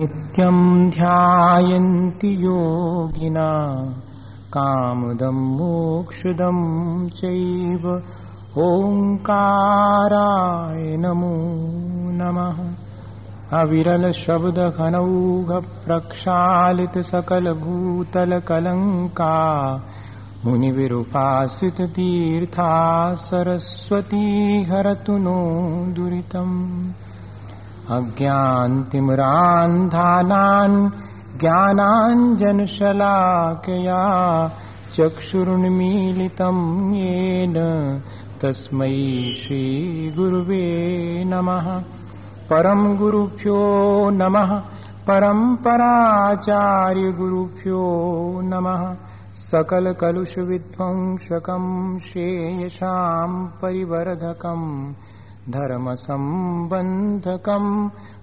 नित्यं ध्यायन्ति योगिना, कामदं मोक्षदं चैव, ओङ्काराय नमो नमः। अविरलशब्दघनौघप्रक्षालितसकलभूतलकलङ्का मुनिविरुपासिततीर्था सरस्वती हरतु नो दुरितम्। अज्ञान्तिमुरान्धानान् ज्ञानाञ्जनशलाकया चक्षुरुन्मीलितं येन तस्मै श्रीगुरुवे नमः। परं गुरुभ्यो नमः परम्पराचार्यगुरुभ्यो नमः। सकलकलुषविध्वंसकं श्रेयसां परिवर्धकम् धर्मसम्बन्धकम्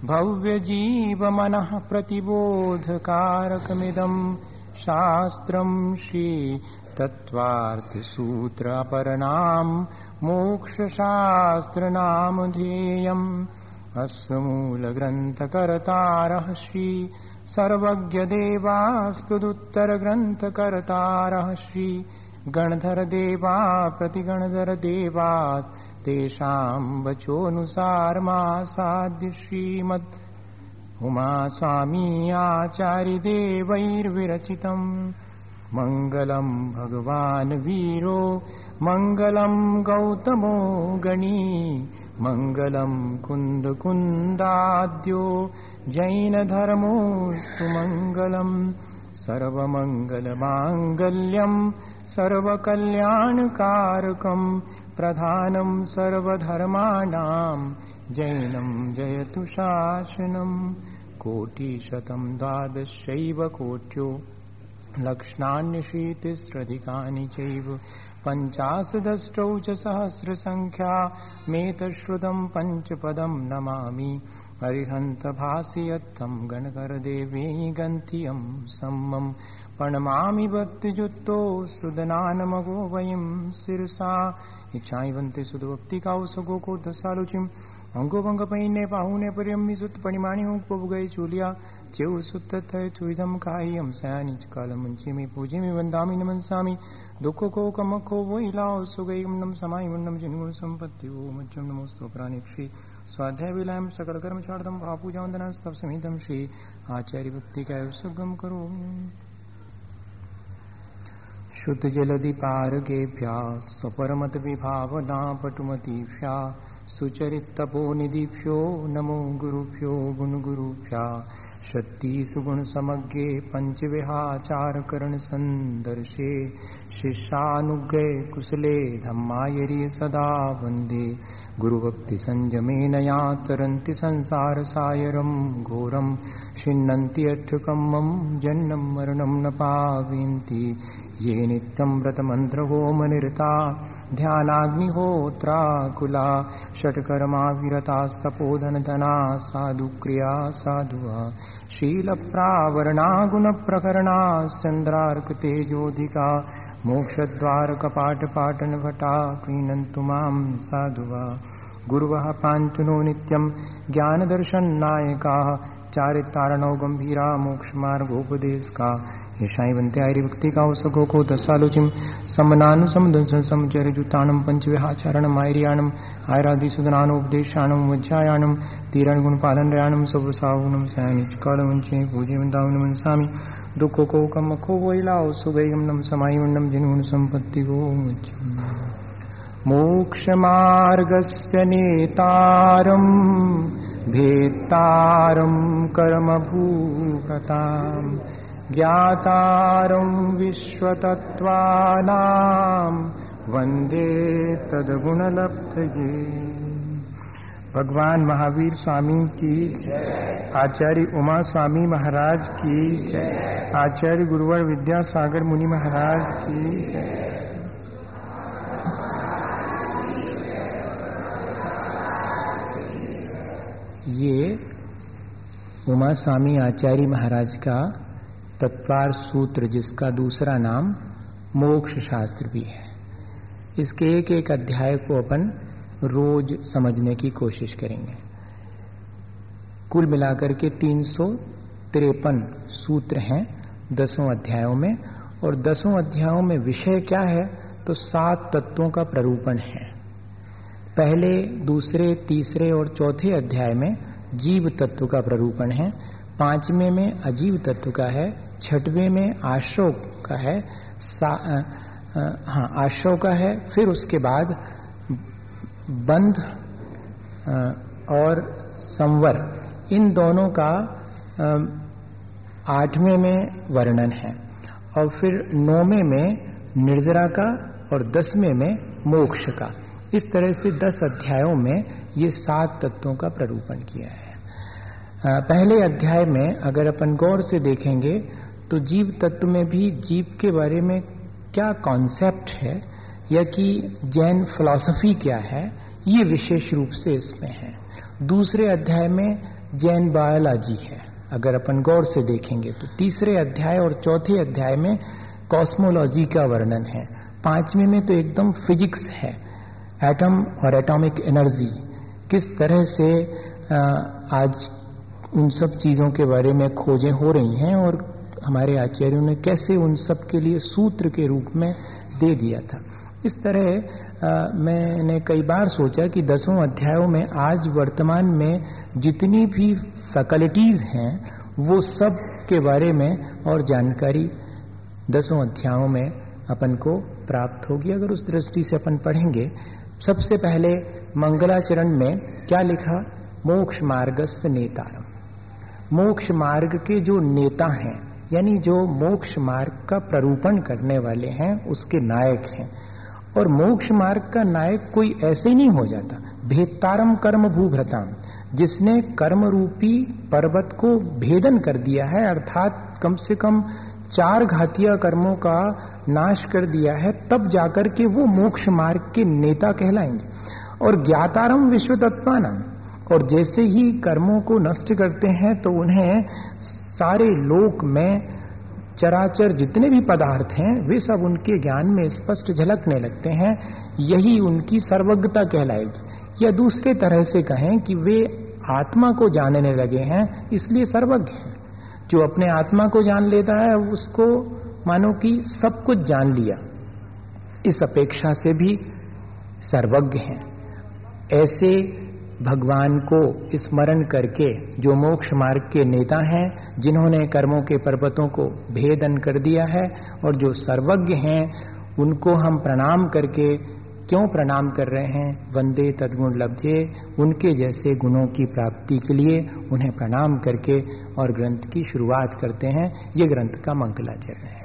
भव्यजीवमनः प्रतिबोधकारकमिदम् शास्त्रम् श्रीतत्त्वार्थसूत्रापरनाम् मोक्षशास्त्रनामधेयम् अस्य मूलग्रन्थकर्तारः श्री सर्वज्ञदेवास्तुदुत्तरग्रन्थकर्तारः श्री गणधरदेवा प्रतिगणधरदेवास् तेषां वचोऽनुसारमासाद्य श्रीमद् उमास्वामी आचार्यदेवैर्विरचितम् मङ्गलं भगवान् वीरो मङ्गलं गौतमो गणी मङ्गलं कुन्दकुन्दाद्यो जैनधर्मोऽस्तु मङ्गलम् सर्वमङ्गलमाङ्गल्यम् सर्वकल्याणकारकम् प्रधानं सर्वधर्माणां, जैनं जयतु शासनम् कोटिशतं द्वादशैव कोट्यो, लक्ष्णान्यशीतिस्रधिकानि चैव। पञ्चाशदष्टौ च सहस्रसङ्ख्या मेतश्रुतं पञ्चपदं नमामि। अरिहन्तभासि यत्थं गणकरदेवे गन्थियं सम्मम्। प्रणमामि भक्तिजुक्तो सुदनानमगो वयं शिरसा इच्छाइवन्ते सुदभक्तिकाउसगो को दशालुचिम अंगो भंग पहिने पाहुने पर्यम्मि सुत पब गए चूलिया। चेउ सुत थे चुइधम खाई हम सयानी काल मुंची में पूजे में वंदामी नमन सामी दुखो को कम को वो इलाओ सुगई नम समाई मुन्नम जिनगुण संपत्ति वो मज्जम नमोस्तु प्राणी श्री। स्वाध्याय विलायम सकल कर्म। छाड़दम भापूजा वंदना स्तव समितम श्री आचार्य भक्ति का सुगम करो शुद्ध जलधि पारगेभ्या स्वपरमत विभावना पटुमतीभ्या सुचरित तपोनिधिभ्यो नमो गुरुभ्यो, गुणगुरुभ्या। शक्ति सुगुण समज्ञे पंचविहाचार करण संदर्शे शिष्यानुग्रह कुशले धम्मायरी सदा वंदे। गुरुभक्ति संयमेन या तरन्ति संसार सायरं घोरं, छिन्नन्ति अट्ठकम्मं जन्म मरणं न पावयन्ति ये नित्यं व्रतमन्त्रहोमनिरता ध्यानाग्निहोत्राकुला षट्कर्मा विरतास्तपोधनधना साधुक्रिया साधुवा शीलप्रावरणा गुणप्रकरणाश्चन्द्रार्कतेजोधिका मोक्षद्वारकपाटपाटनभटा क्रीणन्तु माँ साधुवा गुरुवः पान्तु नो नित्यं ज्ञानदर्शननायकाः, चारितारणौ गम्भीरा मोक्षमार्गोपदेशका। येषाई वन्ते आर्यभक्ति का उसको को दशालोचिम समनानुसमदंसन समचर जुताणम पंचविहाचारणम आर्याणम आयरादिसुदनानोपदेशाणम वज्जायाणम तीरण गुण पालन रयाणम सब सावनम सयामी कालवंचे पूजे वंदावन मनसामी दुखो को कम को वैलाओ सुगैगम नम समाई वन्नम जिनुन संपत्ति को मोक्षमार्गस्य नेतारम् भेत्तारं कर्मभूव्रताम् ज्ञातारं विश्वतत्त्वानां वंदे तद्गुणलब्धये। भगवान महावीर स्वामी की आचार्य उमा स्वामी महाराज की आचार्य गुरुवर विद्यासागर मुनि महाराज की ये उमा स्वामी आचार्य महाराज का तत्वार सूत्र जिसका दूसरा नाम मोक्ष शास्त्र भी है। इसके एक एक अध्याय को अपन रोज समझने की कोशिश करेंगे। कुल मिलाकर के तीन सौ तिरपन सूत्र हैं दसों अध्यायों में, और दसों अध्यायों में विषय क्या है? तो सात तत्वों का प्ररूपण है। पहले, दूसरे, तीसरे और चौथे अध्याय में जीव तत्व का प्ररूपण है। पाँचवें में अजीव तत्व का है। छठवें में आश्रव का है सा, हाँ आश्रव का है फिर उसके बाद बंध और संवर इन दोनों का आठवें में वर्णन है और फिर नौवें में निर्जरा का और दसवें में मोक्ष का। इस तरह से दस अध्यायों में ये सात तत्वों का प्ररूपण किया है। पहले अध्याय में अगर अपन गौर से देखेंगे तो जीव तत्व में भी जीव के बारे में क्या कॉन्सेप्ट है? या कि जैन फिलॉसफी क्या है? ये विशेष रूप से इसमें है। दूसरे अध्याय में जैन बायोलॉजी है। अगर अपन गौर से देखेंगे तो तीसरे अध्याय और चौथे अध्याय में कॉस्मोलॉजी का वर्णन है। पाँचवें में तो एकदम फिजिक्स है। एटम और एटॉमिक एनर्जी किस तरह से आज उन सब चीज़ों के बारे में खोजें हो रही हैं और हमारे आचार्यों ने कैसे उन सब के लिए सूत्र के रूप में दे दिया था। इस तरह आ, मैंने कई बार सोचा कि दसों अध्यायों में आज वर्तमान में जितनी भी फैकल्टीज हैं वो सब के बारे में और जानकारी दसों अध्यायों में अपन को प्राप्त होगी। अगर उस दृष्टि से अपन पढ़ेंगे सबसे पहले मंगलाचरण में क्या लिखा? मोक्ष मार्ग से नेतारम। मोक्ष मार्ग के जो नेता हैं यानी जो मोक्ष मार्ग का प्ररूपण करने वाले हैं, उसके नायक हैं। और मोक्ष मार्ग का नायक कोई ऐसे ही नहीं हो जाता। भेदतारम कर्म भूभ्रताम। जिसने कर्म रूपी पर्वत को भेदन कर दिया है, अर्थात कम से कम चार घातिया कर्मों का नाश कर दिया है, तब जाकर के वो मोक्ष मार्ग के नेता कहलाएँगे। और ज्ञातारम विश्व तत्वान और जैसे ही कर्मों को नष्ट करते हैं तो उन्हें सारे लोक में चराचर जितने भी पदार्थ हैं, वे सब उनके ज्ञान में स्पष्ट झलकने लगते हैं। यही उनकी सर्वज्ञता कहलाएगी। या दूसरे तरह से कहें कि वे आत्मा को जानने लगे हैं, इसलिए सर्वज्ञ हैं। जो अपने आत्मा को जान लेता है, उसको मानो कि सब कुछ जान लिया। इस अपेक्षा से भी सर्वज्ञ हैं। ऐसे भगवान को स्मरण करके जो मोक्ष मार्ग के नेता हैं जिन्होंने कर्मों के पर्वतों को भेदन कर दिया है और जो सर्वज्ञ हैं उनको हम प्रणाम करके क्यों प्रणाम कर रहे हैं? वंदे तदगुण लब्धे। उनके जैसे गुणों की प्राप्ति के लिए उन्हें प्रणाम करके और ग्रंथ की शुरुआत करते हैं। ये ग्रंथ का मंगलाचरण है।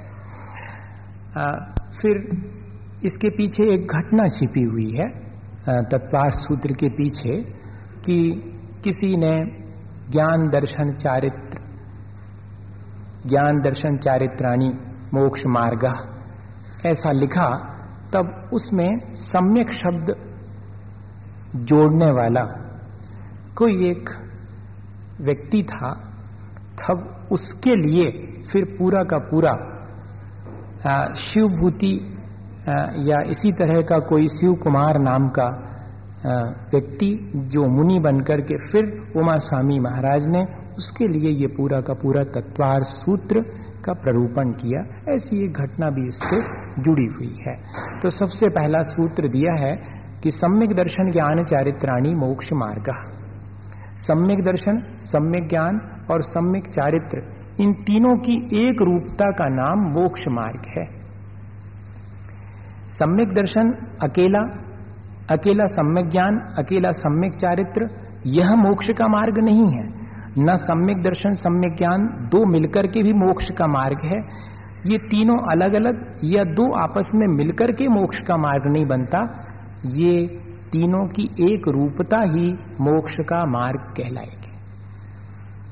आ, फिर इसके पीछे एक घटना छिपी हुई है। तत्पार सूत्र के पीछे कि किसी ने ज्ञान दर्शन चारित्र, ज्ञान दर्शन चारित्राणी मोक्ष मार्ग ऐसा लिखा, तब उसमें सम्यक शब्द जोड़ने वाला कोई एक व्यक्ति था, तब उसके लिए फिर पूरा का पूरा शिवभूति या इसी तरह का कोई शिव कुमार नाम का व्यक्ति जो मुनि बनकर के फिर उमा स्वामी महाराज ने उसके लिए ये पूरा का पूरा तत्वार सूत्र का प्ररूपण किया। ऐसी एक घटना भी इससे जुड़ी हुई है। तो सबसे पहला सूत्र दिया है कि सम्यक दर्शन ज्ञान चारित्राणी मोक्ष मार्ग। सम्यक दर्शन, सम्यक ज्ञान और सम्यक चारित्र, इन तीनों की एक रूपता का नाम मोक्ष मार्ग है। सम्यक दर्शन अकेला अकेला सम्यक ज्ञान, अकेला सम्यक चारित्र, यह मोक्ष का मार्ग नहीं है। न सम्यक दर्शन, सम्यक ज्ञान, दो मिलकर के भी मोक्ष का मार्ग है। ये तीनों अलग अलग या दो आपस में मिलकर के मोक्ष का मार्ग नहीं बनता। ये तीनों की एक रूपता ही मोक्ष का मार्ग कहलाएगी।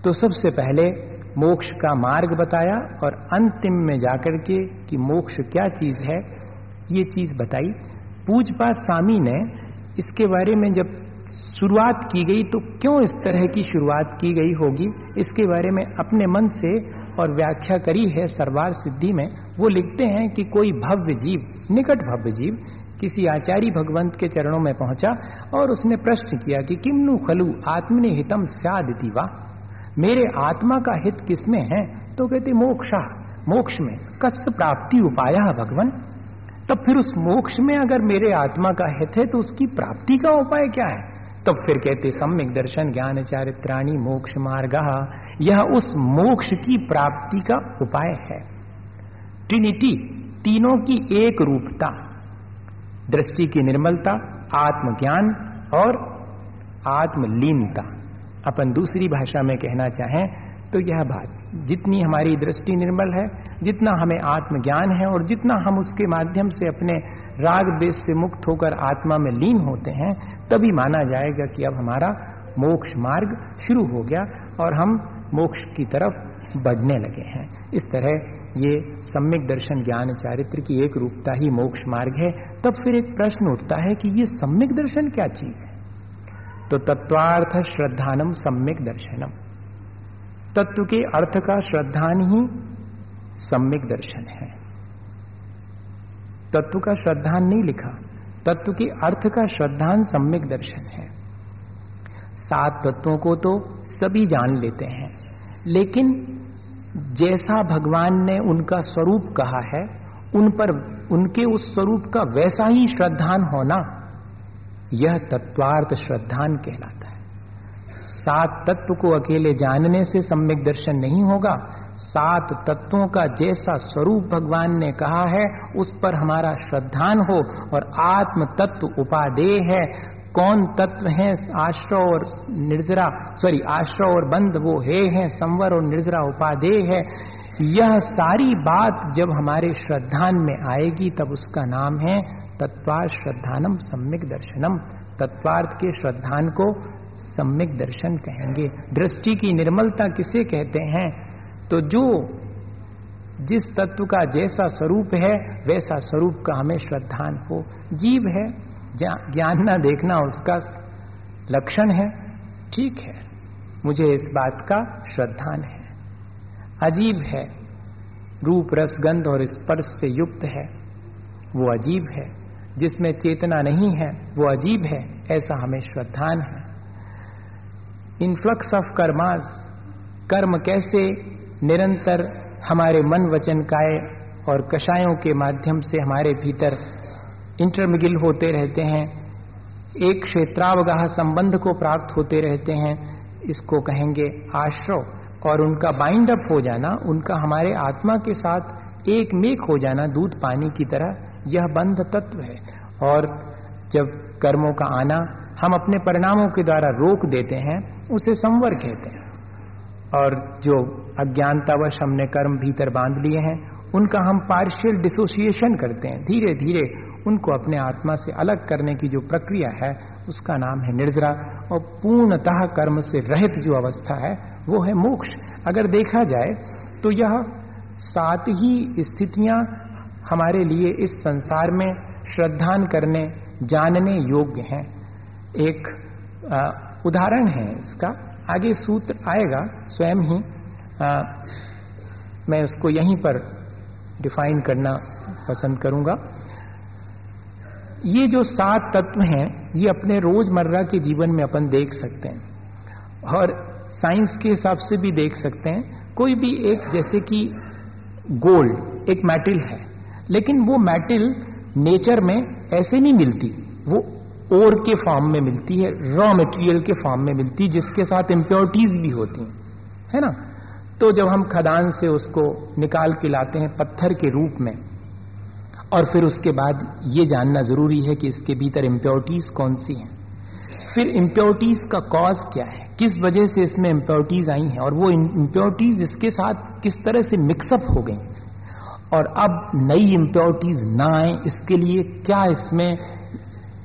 तो सबसे पहले मोक्ष का मार्ग बताया और अंतिम में जाकर के कि मोक्ष क्या चीज़ है, ये चीज़ बताई। पूजपा स्वामी ने इसके बारे में जब शुरुआत की गई तो क्यों इस तरह की शुरुआत की गई होगी? इसके बारे में अपने मन से और व्याख्या करी है सरवार सिद्धि में। वो लिखते हैं कि कोई भव्य जीव, निकट भव्य जीव, किसी आचार्य भगवंत के चरणों में पहुँचा और उसने प्रश्न किया कि किमनु खलु आत्मने हितम स्यादिति वा? मेरे आत्मा का हित किसमें है? तो कहते मोक्षा, मोक्ष में कस प्राप्ति उपाय भगवान? तब फिर उस मोक्ष में अगर मेरे आत्मा का हित है तो उसकी प्राप्ति का उपाय क्या है? तब फिर कहते, सम्यक दर्शन, ज्ञान, चारित्राणी, मोक्ष मार्ग। यह उस मोक्ष की प्राप्ति का उपाय है। ट्रिनिटी तीनों की एक रूपता, दृष्टि की निर्मलता, आत्मज्ञान और आत्मलीनता। अपन दूसरी भाषा में कहना चाहें तो यह बात, जितनी हमारी दृष्टि निर्मल है, जितना हमें आत्मज्ञान है और जितना हम उसके माध्यम से अपने राग देश से मुक्त होकर आत्मा में लीन होते हैं, तभी माना जाएगा कि अब हमारा मोक्ष मार्ग शुरू हो गया और हम मोक्ष की तरफ़ बढ़ने लगे हैं। इस तरह ये सम्यक दर्शन ज्ञान चारित्र की एक रूपता ही मोक्ष मार्ग है। तब फिर एक प्रश्न उठता है कि ये सम्यक दर्शन क्या चीज़ है? तो तत्वार्थ श्रद्धानम सम्यक दर्शनम। तत्व के अर्थ का श्रद्धान ही सम्यक दर्शन है। तत्व का श्रद्धान नहीं लिखा, तत्व के अर्थ का श्रद्धान सम्यक दर्शन है। सात तत्वों को तो सभी जान लेते हैं, लेकिन जैसा भगवान ने उनका स्वरूप कहा है, उन पर, उनके उस स्वरूप का वैसा ही श्रद्धान होना, यह तत्वार्थ श्रद्धान कहलाता सात तत्व को अकेले जानने से सम्यक दर्शन नहीं होगा। सात तत्वों का जैसा स्वरूप भगवान ने कहा है, उस पर हमारा श्रद्धान हो और आत्म तत्व उपादेय है। कौन तत्व है? आश्रय और निर्जरा सॉरी आश्रय और बंद, वो हे है, संवर और निर्जरा उपादेय है। यह सारी बात जब हमारे श्रद्धान में आएगी, तब उसका नाम है तत्वार्थ श्रद्धानम, सम्यक दर्शनम। तत्वार्थ के श्रद्धान को सम्यक दर्शन कहेंगे। दृष्टि की निर्मलता किसे कहते हैं? तो जो जिस तत्व का जैसा स्वरूप है, वैसा स्वरूप का हमें श्रद्धान हो। जीव है ज्ञान ना देखना उसका लक्षण है। ठीक है, मुझे इस बात का श्रद्धान है। अजीब है, रूप, रस, गंध और स्पर्श से युक्त है। वो अजीब है, जिसमें चेतना नहीं है, वो अजीब है, ऐसा हमें श्रद्धान है। इनफ्लक्स ऑफ़ कर्मास कर्म कैसे निरंतर हमारे मन वचन काय और कषायों के माध्यम से हमारे भीतर इंटरमिगिल होते रहते हैं। एक क्षेत्रावगाह संबंध को प्राप्त होते रहते हैं। इसको कहेंगे आश्रव और उनका बाइंड अप हो जाना, उनका हमारे आत्मा के साथ एक मेक हो जाना दूध पानी की तरह, यह बंध तत्व है। और जब कर्मों का आना, हम अपने परिणामों के द्वारा रोक देते हैं उसे संवर कहते हैं। और जो अज्ञानतावश हमने कर्म भीतर बाँध लिए हैं, उनका हम पार्शियल डिसोसिएशन करते हैं। धीरे धीरे उनको अपने आत्मा से अलग करने की जो प्रक्रिया है, उसका नाम है निर्जरा। और पूर्णतः कर्म से रहित जो अवस्था है, वो है मोक्ष। अगर देखा जाए तो यह सात ही स्थितियाँ हमारे लिए इस संसार में श्रद्धान करने, जानने योग्य हैं। एक उदाहरण है इसका। आगे सूत्र आएगा स्वयं ही। आ, मैं उसको यहीं पर डिफाइन करना पसंद करूँगा। ये जो सात तत्व हैं ये अपने रोज़मर्रा के जीवन में अपन देख सकते हैं और साइंस के हिसाब से भी देख सकते हैं। कोई भी एक जैसे कि गोल्ड एक मेटल है लेकिन वो मेटल नेचर में ऐसे नहीं मिलती। वो ओर के फॉर्म में मिलती है रॉ मटेरियल के फॉर्म में मिलती है, जिसके साथ इम्प्योरिटीज भी होती हैं, है ना? तो जब हम खदान से उसको निकाल के लाते हैं पत्थर के रूप में, और फिर उसके बाद ये जानना ज़रूरी है कि इसके भीतर इम्प्योरिटीज कौन सी हैं। फिर इम्प्योरिटीज का कॉज क्या है? किस वजह से इसमें इम्प्योरिटीज आई हैं? और वो इम्प्योरिटीज इसके साथ किस तरह से मिक्सअप हो गई? और अब नई इम्प्योरिटीज ना आए, इसके लिए क्या इसमें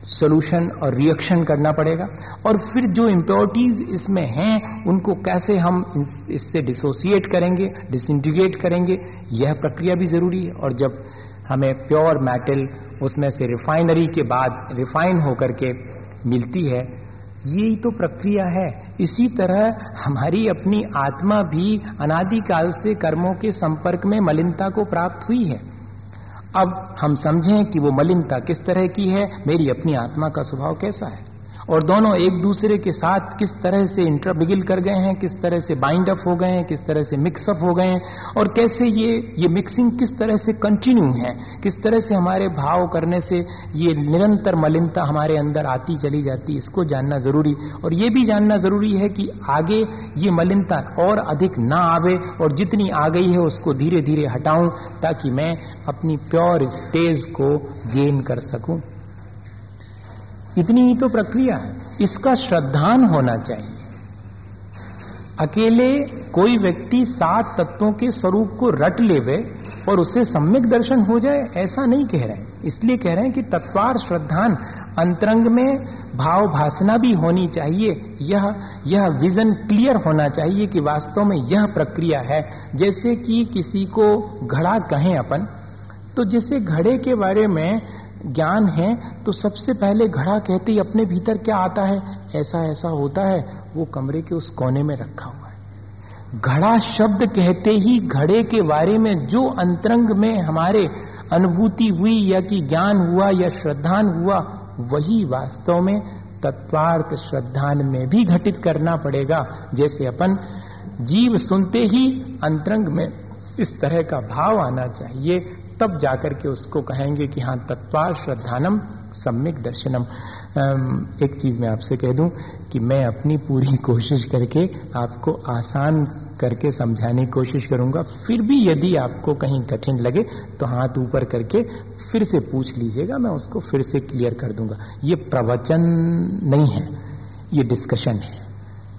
सोल्यूशन और रिएक्शन करना पड़ेगा। और फिर जो इम्प्योरिटीज इसमें हैं, उनको कैसे हम इससे डिसोसिएट करेंगे डिसइंटीग्रेट करेंगे, यह प्रक्रिया भी ज़रूरी है। और जब हमें प्योर मेटल उसमें से रिफाइनरी के बाद रिफाइन होकर के मिलती है यही तो प्रक्रिया है। इसी तरह हमारी अपनी आत्मा भी अनादिकाल से कर्मों के संपर्क में मलिनता को प्राप्त हुई है। अब हम समझें कि वो मलिनता किस तरह की है, मेरी अपनी आत्मा का स्वभाव कैसा है। और दोनों एक दूसरे के साथ किस तरह से इंटरबिगिल कर गए हैं, किस तरह से बाइंड अप हो गए हैं, किस तरह से मिक्सअप हो गए हैं, और कैसे ये ये मिक्सिंग किस तरह से कंटिन्यू है, किस तरह से हमारे भाव करने से ये निरंतर मलिनता हमारे अंदर आती चली जाती, इसको जानना ज़रूरी। और ये भी जानना ज़रूरी है कि आगे ये मलिनता और अधिक ना आवे, और जितनी आ गई है उसको धीरे धीरे हटाऊं, ताकि मैं अपनी प्योर स्टेज को गेन कर सकूँ। इतनी ही तो प्रक्रिया है। इसका श्रद्धान होना चाहिए। अकेले कोई व्यक्ति सात तत्वों के स्वरूप को रट लेवे और उसे सम्यक दर्शन हो जाए, ऐसा नहीं कह रहे हैं। इसलिए कह रहे हैं कि तत्वार श्रद्धान, अंतरंग में भाव भासना भी होनी चाहिए। यह यह विजन क्लियर होना चाहिए कि वास्तव में यह प्रक्रिया है। जैसे कि किसी को घड़ा कहें अपन तो जैसे घड़े के बारे में ज्ञान है तो सबसे पहले घड़ा कहते ही अपने भीतर क्या आता है? ऐसा ऐसा होता है, वो कमरे के उस कोने में रखा हुआ है। घड़ा शब्द कहते ही घड़े के बारे में जो अंतरंग में हमारे अनुभूति हुई, या कि ज्ञान हुआ, या श्रद्धान हुआ, वही वास्तव में तत्वार्थ श्रद्धान में भी घटित करना पड़ेगा। जैसे अपन जीव सुनते ही अंतरंग में इस तरह का भाव आना चाहिए तब जाकर के उसको कहेंगे कि हाँ तत्वार श्रद्धानम, सम्यक दर्शनम। एक चीज़ मैं आपसे कह दूँ कि मैं अपनी पूरी कोशिश करके आपको आसान करके समझाने की कोशिश करूँगा। फिर भी यदि आपको कहीं कठिन लगे तो हाथ ऊपर करके फिर से पूछ लीजिएगा, मैं उसको फिर से क्लियर कर दूँगा। ये प्रवचन नहीं है, ये डिस्कशन है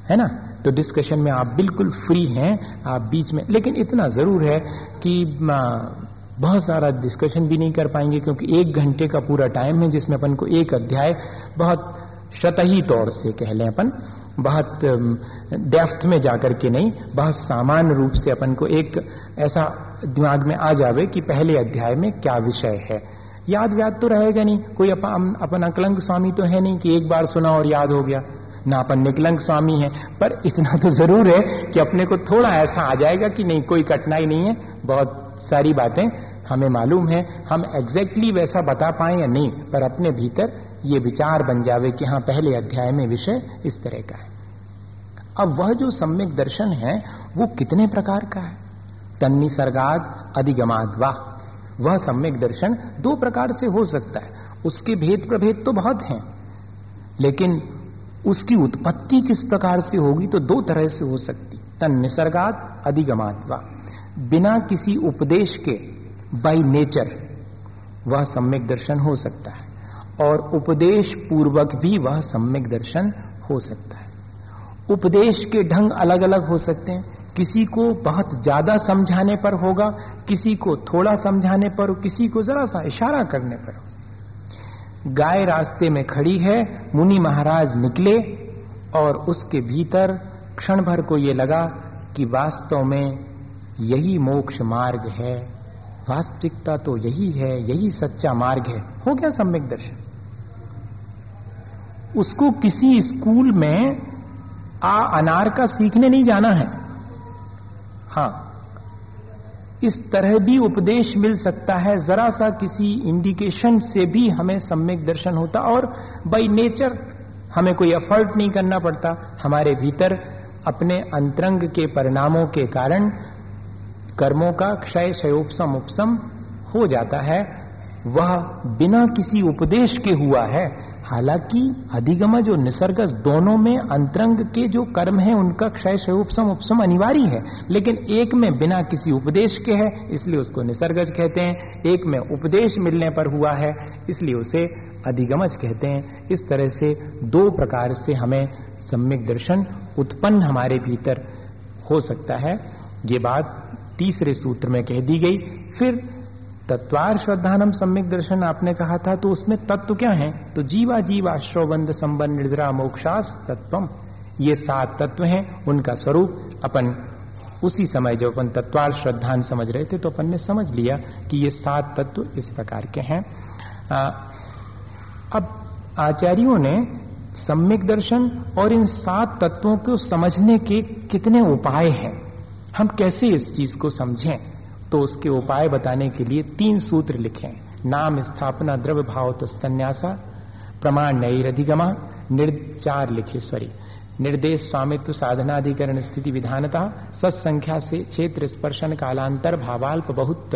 है ना? तो डिस्कशन में आप बिल्कुल फ्री हैं, आप बीच में, लेकिन इतना ज़रूर है कि बहुत सारा डिस्कशन भी नहीं कर पाएँगे क्योंकि एक घंटे का पूरा टाइम है जिसमें अपन को एक अध्याय बहुत शतही तौर से कह लें अपन, बहुत डेफ्थ में जाकर के नहीं, बहुत सामान्य रूप से अपन को एक ऐसा दिमाग में आ जावे कि पहले अध्याय में क्या विषय है। याद व्याद तो रहेगा नहीं, कोई अपन अपन अकलंक स्वामी तो है नहीं कि एक बार सुना और याद हो गया। ना अपन निकलंक स्वामी है, पर इतना तो ज़रूर है कि अपने को थोड़ा ऐसा आ जाएगा कि नहीं, कोई कठिनाई नहीं है, बहुत सारी बातें हमें मालूम है, हम एग्जैक्टली वैसा बता पाए या नहीं, पर अपने भीतर ये विचार बन जावे कि हाँ पहले अध्याय में विषय इस तरह का है। अब वह जो सम्यक दर्शन है, वो कितने प्रकार का है? तन्नी सरगाद अधिगमाद वाह वह सम्यक दर्शन दो प्रकार से हो सकता है। उसके भेद प्रभेद तो बहुत हैं, लेकिन उसकी उत्पत्ति किस प्रकार से होगी तो दो तरह से हो सकती। तन निसर्गात अधिगमात्वा बिना किसी उपदेश के बाई नेचर वह सम्यक दर्शन हो सकता है। और उपदेश पूर्वक भी वह सम्यक दर्शन हो सकता है। उपदेश के ढंग अलग अलग हो सकते हैं। किसी को बहुत ज़्यादा समझाने पर होगा, किसी को थोड़ा समझाने पर, किसी को जरा सा इशारा करने पर गाय रास्ते में खड़ी है, मुनि महाराज निकले और उसके भीतर क्षण भर को ये लगा कि वास्तव में यही मोक्ष मार्ग है। वास्तविकता तो यही है, यही सच्चा मार्ग है। हो गया सम्यक दर्शन। उसको किसी स्कूल में आ अनार का सीखने नहीं जाना है। हाँ। इस तरह भी उपदेश मिल सकता है, जरा सा किसी इंडिकेशन से भी हमें सम्यक दर्शन होता और बाई नेचर हमें कोई एफर्ट नहीं करना पड़ता। हमारे भीतर अपने अंतरंग के परिणामों के कारण कर्मों का क्षय क्षयोपम उपसम हो जाता है। वह बिना किसी उपदेश के हुआ है। हालाँकि अधिगम जो निसर्गस दोनों में अंतरंग के जो कर्म है, उनका क्षय क्षयोपम उपसम अनिवार्य है। लेकिन एक में बिना किसी उपदेश के है, इसलिए उसको निसर्गज कहते हैं। एक में उपदेश मिलने पर हुआ है, इसलिए उसे अधिगमज कहते हैं। इस तरह से दो प्रकार से हमें सम्यक दर्शन उत्पन्न हमारे भीतर हो सकता है। ये बात तीसरे सूत्र में कह दी गई फिर तत्वार श्रद्धानम सम्यक दर्शन आपने कहा था तो उसमें तत्व क्या है? तो जीवा जीवा श्रोबंद संबंध निर्जरा मोक्षास तत्वम। ये सात तत्व हैं उनका स्वरूप अपन उसी समय जब अपन तत्वार श्रद्धान समझ रहे थे तो अपन ने समझ लिया कि ये सात तत्व इस प्रकार के हैं। आ, अब आचार्यों ने सम्यक दर्शन और इन सात तत्वों को समझने के कितने उपाय हैं? हम कैसे इस चीज़ को समझें? तो उसके उपाय बताने के लिए तीन सूत्र लिखे। नाम स्थापना द्रव्य भाव तस्तन्यासा प्रमाण नैरधिगमा चार लिखिए सॉरी निर्देश स्वामित्व साधनाधिकरण स्थिति विधानता, सत्संख्या से क्षेत्र स्पर्शन कालांतर भावाल्प बहुत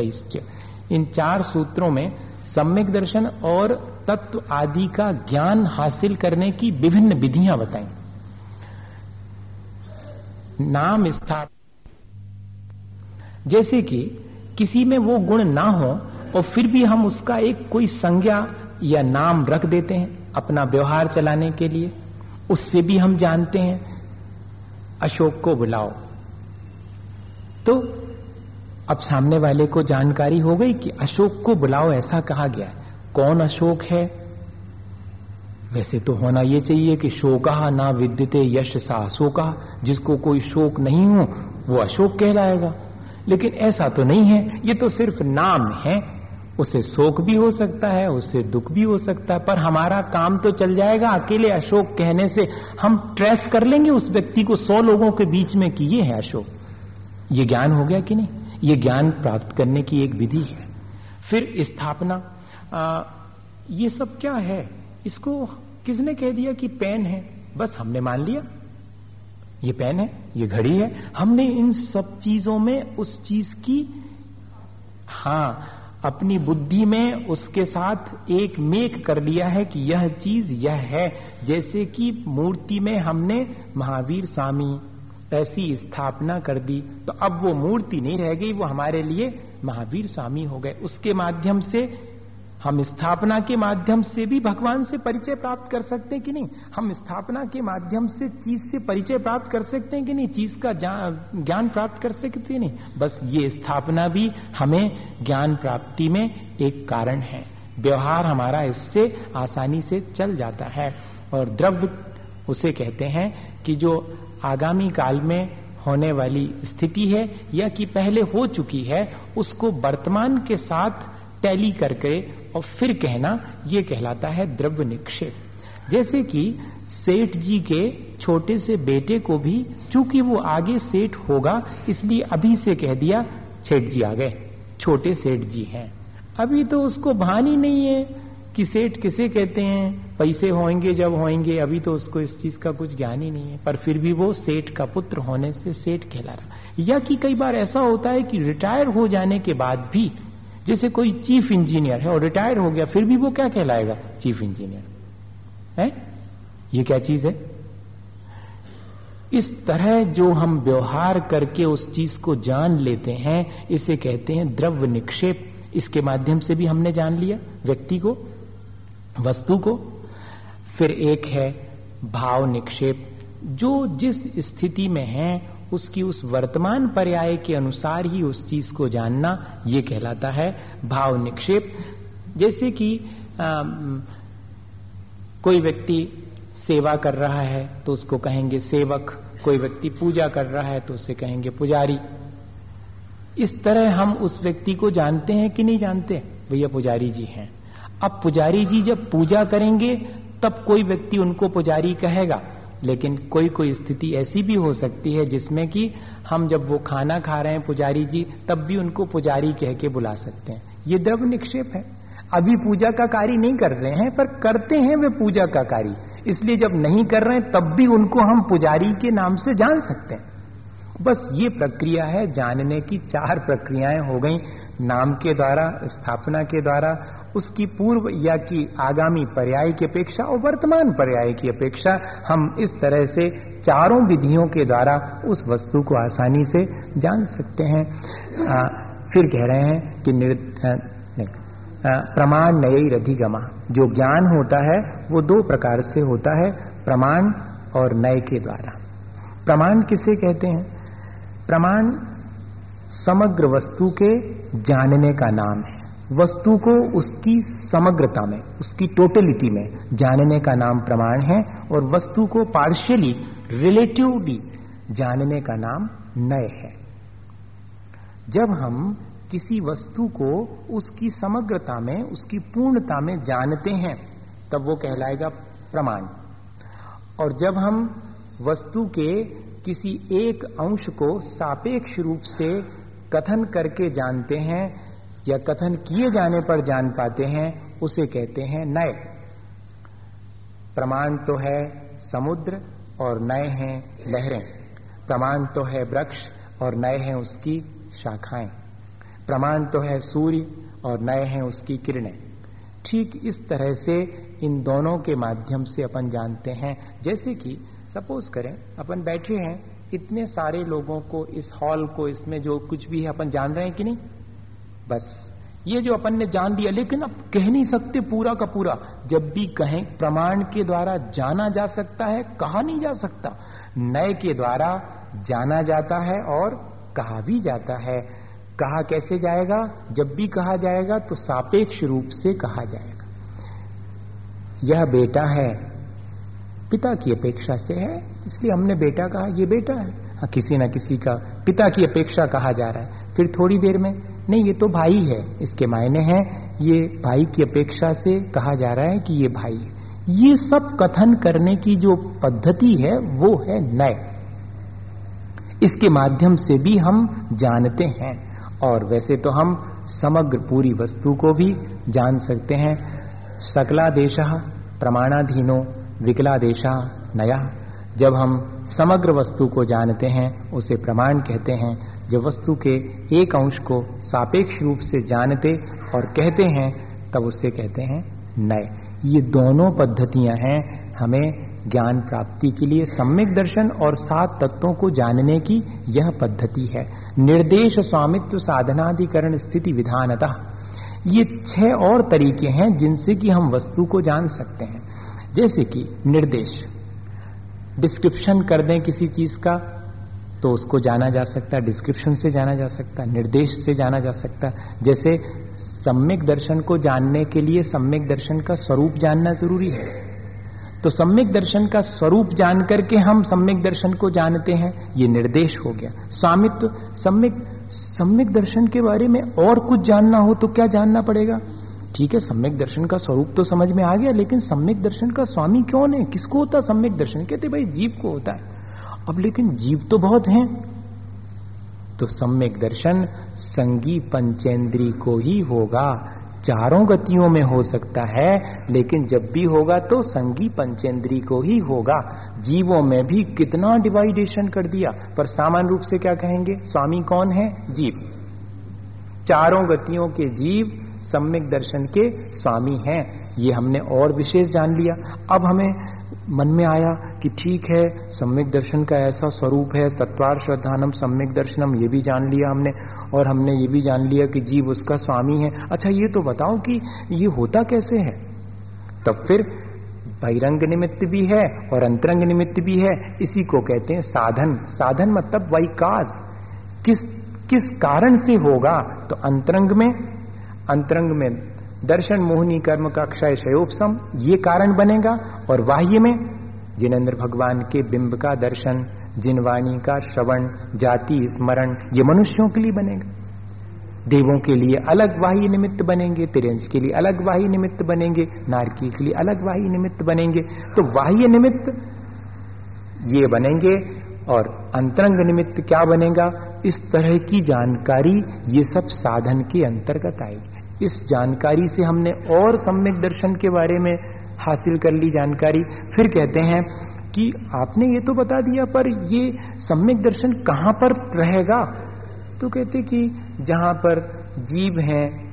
इन चार सूत्रों में सम्यक दर्शन और तत्व आदि का ज्ञान हासिल करने की विभिन्न विधियाँ बताई। नाम स्थाप जैसे कि किसी में वो गुण ना हो और फिर भी हम उसका एक कोई संज्ञा या नाम रख देते हैं अपना व्यवहार चलाने के लिए। उससे भी हम जानते हैं, अशोक को बुलाओ। तो अब सामने वाले को जानकारी हो गई कि अशोक को बुलाओ, ऐसा कहा गया है। कौन अशोक है? वैसे तो होना यह चाहिए कि शोका ना विद्यते यश सा अशोका। जिसको कोई शोक नहीं हो, वो अशोक कहलाएगा। लेकिन ऐसा तो नहीं है। ये तो सिर्फ़ नाम है। उसे शोक भी हो सकता है, उसे दुख भी हो सकता है, पर हमारा काम तो चल जाएगा। अकेले अशोक कहने से हम ट्रेस कर लेंगे उस व्यक्ति को सौ लोगों के बीच में कि ये है अशोक। ये ज्ञान हो गया कि नहीं? ये ज्ञान प्राप्त करने की एक विधि है। फिर स्थापना। ये सब क्या है? इसको किसने कह दिया कि पेन है? बस हमने मान लिया। ये पेन है, ये घड़ी है। हमने इन सब चीज़ों में उस चीज़ की, हाँ, अपनी बुद्धि में उसके साथ एक मेक कर लिया है कि यह चीज़ यह है। जैसे कि मूर्ति में हमने महावीर स्वामी ऐसी स्थापना कर दी तो अब वो मूर्ति नहीं रह गई, वो हमारे लिए महावीर स्वामी हो गए। उसके माध्यम से हम स्थापना के माध्यम से भी भगवान से परिचय प्राप्त कर सकते हैं कि नहीं? हम स्थापना के माध्यम से चीज़ से परिचय प्राप्त कर सकते हैं कि नहीं? चीज़ का ज्ञान प्राप्त कर सकते नहीं? बस ये स्थापना भी हमें ज्ञान प्राप्ति में एक कारण है। व्यवहार हमारा इससे आसानी से चल जाता है। और द्रव्य, उसे कहते हैं कि जो आगामी काल में होने वाली स्थिति है या कि पहले हो चुकी है, उसको वर्तमान के साथ टैली करके और फिर कहना यह कहलाता है द्रव्य निक्षेप। जैसे कि सेठ जी के छोटे से बेटे को भी चूँकि वो आगे सेठ होगा, इसलिए अभी से कह दिया सेठ जी आ गए, छोटे सेठ जी हैं। अभी तो उसको भान ही नहीं है कि सेठ किसे कहते हैं, पैसे होंगे जब होंगे, अभी तो उसको इस चीज़ का कुछ ज्ञान ही नहीं है। पर फिर भी वो सेठ का पुत्र होने से सेठ कहला रहा। या कि कई बार ऐसा होता है कि रिटायर हो जाने के बाद भी जैसे कोई चीफ इंजीनियर है और रिटायर हो गया, फिर भी वो क्या कहलाएगा? Chief engineer. है? ये क्या चीज़ है? इस तरह जो हम व्यवहार करके उस चीज़ को जान लेते हैं, इसे कहते हैं द्रव्य निक्षेप। इसके माध्यम से भी हमने जान लिया, व्यक्ति को, वस्तु को। फिर एक है भाव निक्षेप। जो जिस स्थिति में है उसकी उस वर्तमान पर्याय के अनुसार ही उस चीज़ को जानना यह कहलाता है भाव निक्षेप। जैसे कि आ, कोई व्यक्ति सेवा कर रहा है तो उसको कहेंगे सेवक कोई व्यक्ति पूजा कर रहा है तो उसे कहेंगे पुजारी। इस तरह हम उस व्यक्ति को जानते हैं कि नहीं जानते? भैया पुजारी जी हैं। अब पुजारी जी जब पूजा करेंगे तब कोई व्यक्ति उनको पुजारी कहेगा। लेकिन कोई कोई स्थिति ऐसी भी हो सकती है जिसमें कि हम जब वो खाना खा रहे हैं पुजारी जी, तब भी उनको पुजारी कह के बुला सकते हैं। ये द्रव निक्षेप है। अभी पूजा का कार्य नहीं कर रहे हैं, पर करते हैं वे पूजा का कार्य। इसलिए जब नहीं कर रहे हैं, तब भी उनको हम पुजारी के नाम से जान सकते हैं। बस ये प्रक्रिया है, जानने की चार प्रक्रियाएँ हो गई। नाम के द्वारा, स्थापना के द्वारा उसकी पूर्व या की आगामी पर्याय की अपेक्षा और वर्तमान पर्याय की अपेक्षा हम इस तरह से चारों विधियों के द्वारा उस वस्तु को आसानी से जान सकते हैं। आ, फिर कह रहे हैं कि प्रमाण नय अधिगमा जो ज्ञान होता है वो दो प्रकार से होता है प्रमाण और नय के द्वारा। प्रमाण किसे कहते हैं? प्रमाण समग्र वस्तु के जानने का नाम है। वस्तु को उसकी समग्रता में, उसकी टोटलिटी में जानने का नाम प्रमाण है और वस्तु को पार्शियली रिलेटिवली जानने का नाम नय है। जब हम किसी वस्तु को उसकी समग्रता में, उसकी पूर्णता में जानते हैं, तब वो कहलाएगा प्रमाण। और जब हम वस्तु के किसी एक अंश को सापेक्ष रूप से कथन करके जानते हैं या कथन किए जाने पर जान पाते हैं, उसे कहते हैं नय। प्रमाण तो है समुद्र और नए हैं लहरें। प्रमाण तो है वृक्ष और नए हैं उसकी शाखाएँ। प्रमाण तो है सूर्य और नए हैं उसकी किरणें। ठीक इस तरह से इन दोनों के माध्यम से अपन जानते हैं। जैसे कि, सपोज़ करें, अपन बैठे हैं, इतने सारे लोगों को, इस हॉल को, इसमें जो कुछ भी है, अपन जान रहे हैं कि नहीं? बस। ये जो अपन ने जान लिया, लेकिन अब कह नहीं सकते पूरा का पूरा। जब भी कहें, प्रमाण के द्वारा जाना जा सकता है, कहा नहीं जा सकता। नए के द्वारा जाना जाता है और कहा भी जाता है। कहा कैसे जाएगा? जब भी कहा जाएगा तो सापेक्ष रूप से कहा जाएगा। यह बेटा है। पिता की अपेक्षा से है, इसलिए हमने बेटा कहा यह बेटा है। हाँ किसी ना किसी का पिता की अपेक्षा कहा जा रहा है। फिर थोड़ी देर में नहीं, ये तो भाई है। इसके मायने हैं, ये भाई की अपेक्षा से कहा जा रहा है कि ये भाई है। ये सब कथन करने की जो पद्धति है, वो है नय इसके माध्यम से भी हम जानते हैं, और वैसे तो हम समग्र पूरी वस्तु को भी जान सकते हैं। सकला देश प्रमाणाधीनो, विकलादेशा, नया। जब हम समग्र वस्तु को जानते हैं, उसे प्रमाण कहते हैं जब वस्तु के एक अंश को सापेक्ष रूप से जानते और कहते हैं, तब उसे कहते हैं नए ये दोनों पद्धतियाँ हैं हमें ज्ञान प्राप्ति के लिए सम्यक दर्शन और सात तत्वों को जानने की यह पद्धति है। निर्देश स्वामित्व साधनाधिकरण स्थिति विधानता। ये छह और तरीके हैं जिनसे कि हम वस्तु को जान सकते हैं। जैसे कि निर्देश। डिस्क्रिप्शन कर दें किसी चीज़ का तो उसको जाना जा सकता डिस्क्रिप्शन से जाना जा सकता, निर्देश से जाना जा सकता। जैसे सम्यक दर्शन को जानने के लिए सम्यक दर्शन का स्वरूप जानना ज़रूरी है। तो सम्यक दर्शन का स्वरूप जान करके हम सम्यक दर्शन को जानते हैं, ये निर्देश हो गया। स्वामित्व, सम्यक सम्यक दर्शन के बारे में और कुछ जानना हो तो क्या जानना पड़ेगा? ठीक है, सम्यक दर्शन का स्वरूप तो समझ में आ गया, लेकिन सम्यक दर्शन का स्वामी कौन है किसको होता सम्यक दर्शन? कहते भाई, जीव को होता है। अब लेकिन जीव तो बहुत हैं। तो सम्यक दर्शन संगी पंचेंद्री को ही होगा। चारों गतियों में हो सकता है, लेकिन जब भी होगा तो संगी पंचेंद्री को ही होगा। जीवों में भी कितना डिवाइडेशन कर दिया। पर सामान्य रूप से क्या कहेंगे? स्वामी कौन है? जीव। चारों गतियों के जीव सम्यक दर्शन के स्वामी हैं। ये हमने और विशेष जान लिया। अब हमें मन में आया कि ठीक है, सम्यक दर्शन का ऐसा स्वरूप है, तत्वार श्रद्धानम, सम्यक दर्शनम, ये भी जान लिया हमने, और हमने ये भी जान लिया कि जीव उसका स्वामी है। अच्छा ये तो बताओ कि ये होता कैसे है? तब फिर बहिरंग निमित्त भी है और अंतरंग निमित्त भी है। इसी को कहते हैं साधन। साधन मतलब वैकास। किस किस कारण से होगा? तो अंतरंग में अंतरंग में दर्शन, मोहनी, कर्म का क्षय शयोपसम, ये कारण बनेगा। और बाह्य में जिनेन्द्र भगवान के बिंब का दर्शन जिनवाणी का श्रवण, जाति, स्मरण, ये मनुष्यों के लिए बनेगा। देवों के लिए अलग वाही निमित्त बनेंगे, तिरंज के लिए अलग वाही निमित्त बनेंगे नारकी के लिए अलग वाही निमित्त बनेंगे। तो बाह्य निमित्त ये बनेंगे और अंतरंग निमित्त क्या बनेगा? इस तरह की जानकारी ये सब साधन के अंतर्गत आएगी। इस जानकारी से हमने और सम्यक दर्शन के बारे में हासिल कर ली जानकारी। फिर कहते हैं कि आपने ये तो बता दिया, पर ये सम्यक दर्शन कहाँ पर रहेगा? तो कहते कि जहाँ पर जीव हैं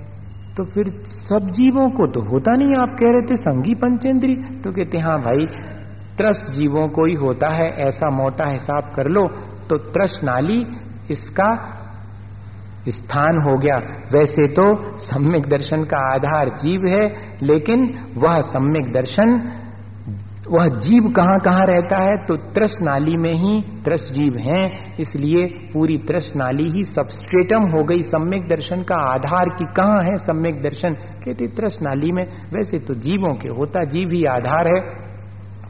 तो फिर सब जीवों को तो होता नहीं, आप कह रहे थे संगी पंचेंद्री। तो कहते हाँ भाई, त्रस जीवों को ही होता है, ऐसा मोटा हिसाब कर लो तो त्रस नाली, इसका स्थान हो गया। वैसे तो सम्यक दर्शन का आधार जीव है, लेकिन वह सम्यक दर्शन, वह जीव कहाँ कहाँ रहता है? तो त्रस नाली में ही त्रस जीव हैं। इसलिए पूरी त्रस नाली ही सबस्ट्रेटम हो गई। सम्यक दर्शन का आधार की कहाँ है सम्यक दर्शन? कहते त्रस नाली में। वैसे तो जीवों के होता, जीव ही आधार है।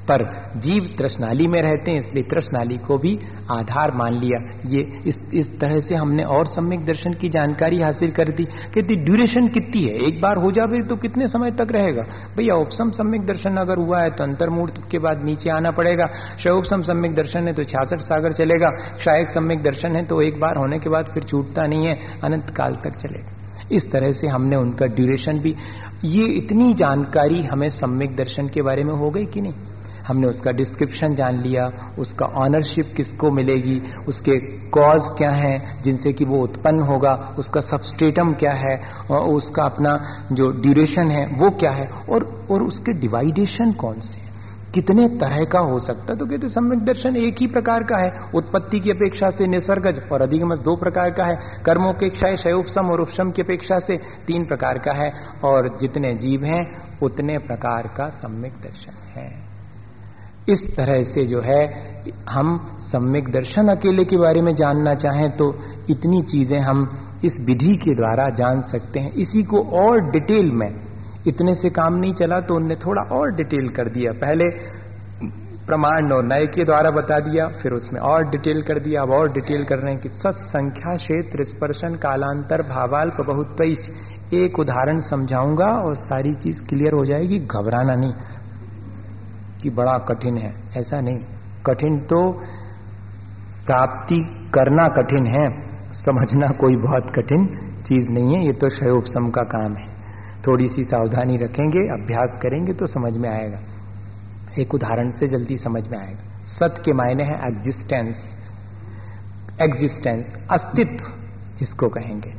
पर जीव तृष्णाली में रहते हैं, इसलिए तृष्णाली को भी आधार मान लिया। ये इस इस तरह से हमने और सम्यक दर्शन की जानकारी हासिल कर दी। कहती ड्यूरेशन कितनी है? एक बार हो जाए तो कितने समय तक रहेगा? भैया, उपसम सम्यक दर्शन अगर हुआ है तो अंतर्मूर्त के बाद नीचे आना पड़ेगा। शोपसम सम्यक दर्शन है तो छियासठ सागर चलेगा। क्षायक सम्यक दर्शन है तो एक बार होने के बाद फिर छूटता नहीं है, अनंत काल तक चलेगा। इस तरह से हमने उनका ड्यूरेशन भी, ये इतनी जानकारी हमें सम्यक दर्शन के बारे में हो गई कि नहीं? हमने उसका डिस्क्रिप्शन जान लिया, उसका ऑनरशिप किसको मिलेगी, उसके कॉज क्या है, जिनसे कि वो उत्पन्न होगा, उसका सबस्टेटम क्या है, और उसका अपना जो ड्यूरेशन है, वो क्या है, और और उसके डिवाइडेशन कौन से कितने तरह का हो सकता तो कहते सम्यक दर्शन एक ही प्रकार का है। उत्पत्ति की अपेक्षा से निसर्गज, और अधिगमस दो प्रकार का है। कर्मों के और उपशम की अपेक्षा से तीन प्रकार का है, और जितने जीव हैं, उतने प्रकार का सम्यक दर्शन इस तरह से जो है, हम सम्यक दर्शन अकेले के बारे में जानना चाहें तो इतनी चीज़ें हम इस विधि के द्वारा जान सकते हैं। इसी को और डिटेल में, इतने से काम नहीं चला तो उनने थोड़ा और डिटेल कर दिया। पहले प्रमाण और नए के द्वारा बता दिया, फिर उसमें और डिटेल कर दिया। अब और डिटेल कर रहे हैं कि सत्संख्या क्षेत्र, स्पर्शन, कालांतर भावाल्प बहुत एक उदाहरण समझाऊँगा और सारी चीज़ क्लियर हो जाएगी। घबराना नहीं। कि बड़ा कठिन है। ऐसा नहीं। कठिन तो प्राप्ति करना कठिन है, समझना कोई बहुत कठिन चीज़ नहीं है। ये तो क्षयोपम का काम है। थोड़ी सी सावधानी रखेंगे, अभ्यास करेंगे तो समझ में आएगा। एक उदाहरण से जल्दी समझ में आएगा। सत के मायने हैं एग्जिस्टेंस एग्जिस्टेंस अस्तित्व, जिसको कहेंगे।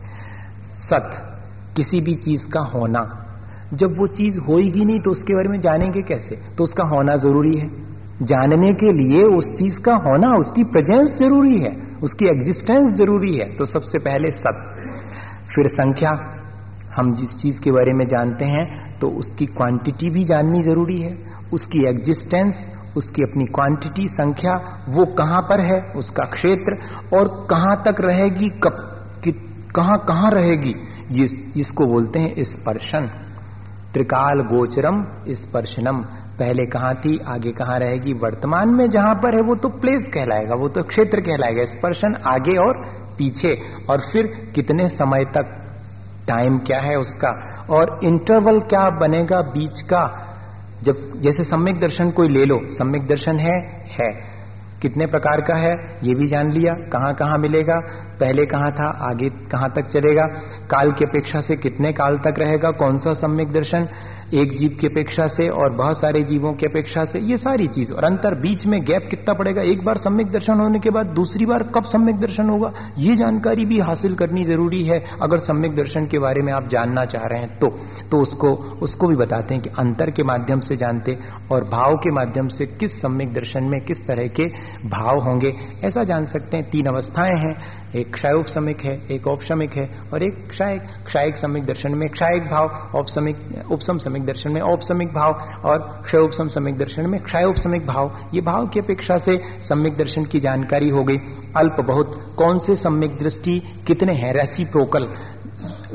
सत किसी भी चीज़ का होना। जब वो चीज़ होगी नहीं तो उसके बारे में जानेंगे कैसे? तो उसका होना ज़रूरी है। जानने के लिए उस चीज़ का होना, उसकी प्रेजेंस ज़रूरी है, उसकी एग्जिस्टेंस ज़रूरी है। तो सबसे पहले सत, फिर संख्या। हम जिस चीज़ के बारे में जानते हैं तो उसकी क्वांटिटी भी जाननी ज़रूरी है। उसकी एग्जिस्टेंस उसकी अपनी क्वांटिटी संख्या, वो कहाँ पर है? उसका क्षेत्र। और कहाँ तक रहेगी? कब कहाँ कहाँ रहेगी? ये, इसको बोलते हैं स्पर्शन। त्रिकाल गोचरम स्पर्शनम। पहले कहाँ थी, आगे कहाँ रहेगी? वर्तमान में जहाँ पर है, वो तो प्लेस कहलाएगा, वो तो क्षेत्र कहलाएगा, स्पर्शन आगे और पीछे। और फिर कितने समय तक? टाइम क्या है उसका? और इंटरवल क्या बनेगा बीच का? जब, जैसे सम्यक दर्शन कोई ले लो, सम्यक दर्शन है है। कितने प्रकार का है, ये भी जान लिया कहाँ कहाँ मिलेगा? पहले कहाँ था, आगे कहाँ तक चलेगा, काल की अपेक्षा से कितने काल तक रहेगा, कौन सा सम्यक दर्शन, एक जीव की अपेक्षा से और बहुत सारे जीवों की अपेक्षा से, ये सारी चीज़। और अंतर बीच में गैप कितना पड़ेगा, एक बार सम्यक दर्शन होने के बाद दूसरी बार कब सम्यक दर्शन होगा, ये जानकारी भी हासिल करनी ज़रूरी है, अगर सम्यक दर्शन के बारे में आप जानना चाह रहे हैं तो। तो उसको उसको भी बताते हैं कि अंतर के माध्यम से जानते और भाव के माध्यम से किस सम्यक दर्शन में किस तरह के भाव होंगे, ऐसा जान सकते हैं, तीन अवस्थाएँ हैं। एक क्षयोपमिक है, एक औपशमिक है, और एक क्षायक क्षायक समिक दर्शन में क्षायक भाव, औपसमिक, उपसम समिक दर्शन में औपसमिक भाव, और क्षयोपम समिक दर्शन में क्षयोपमिक भाव। ये भाव की अपेक्षा से सम्यक दर्शन की जानकारी हो गई। अल्प बहुत, कौन से सम्यक दृष्टि कितने हैं? रेसिप्रोकल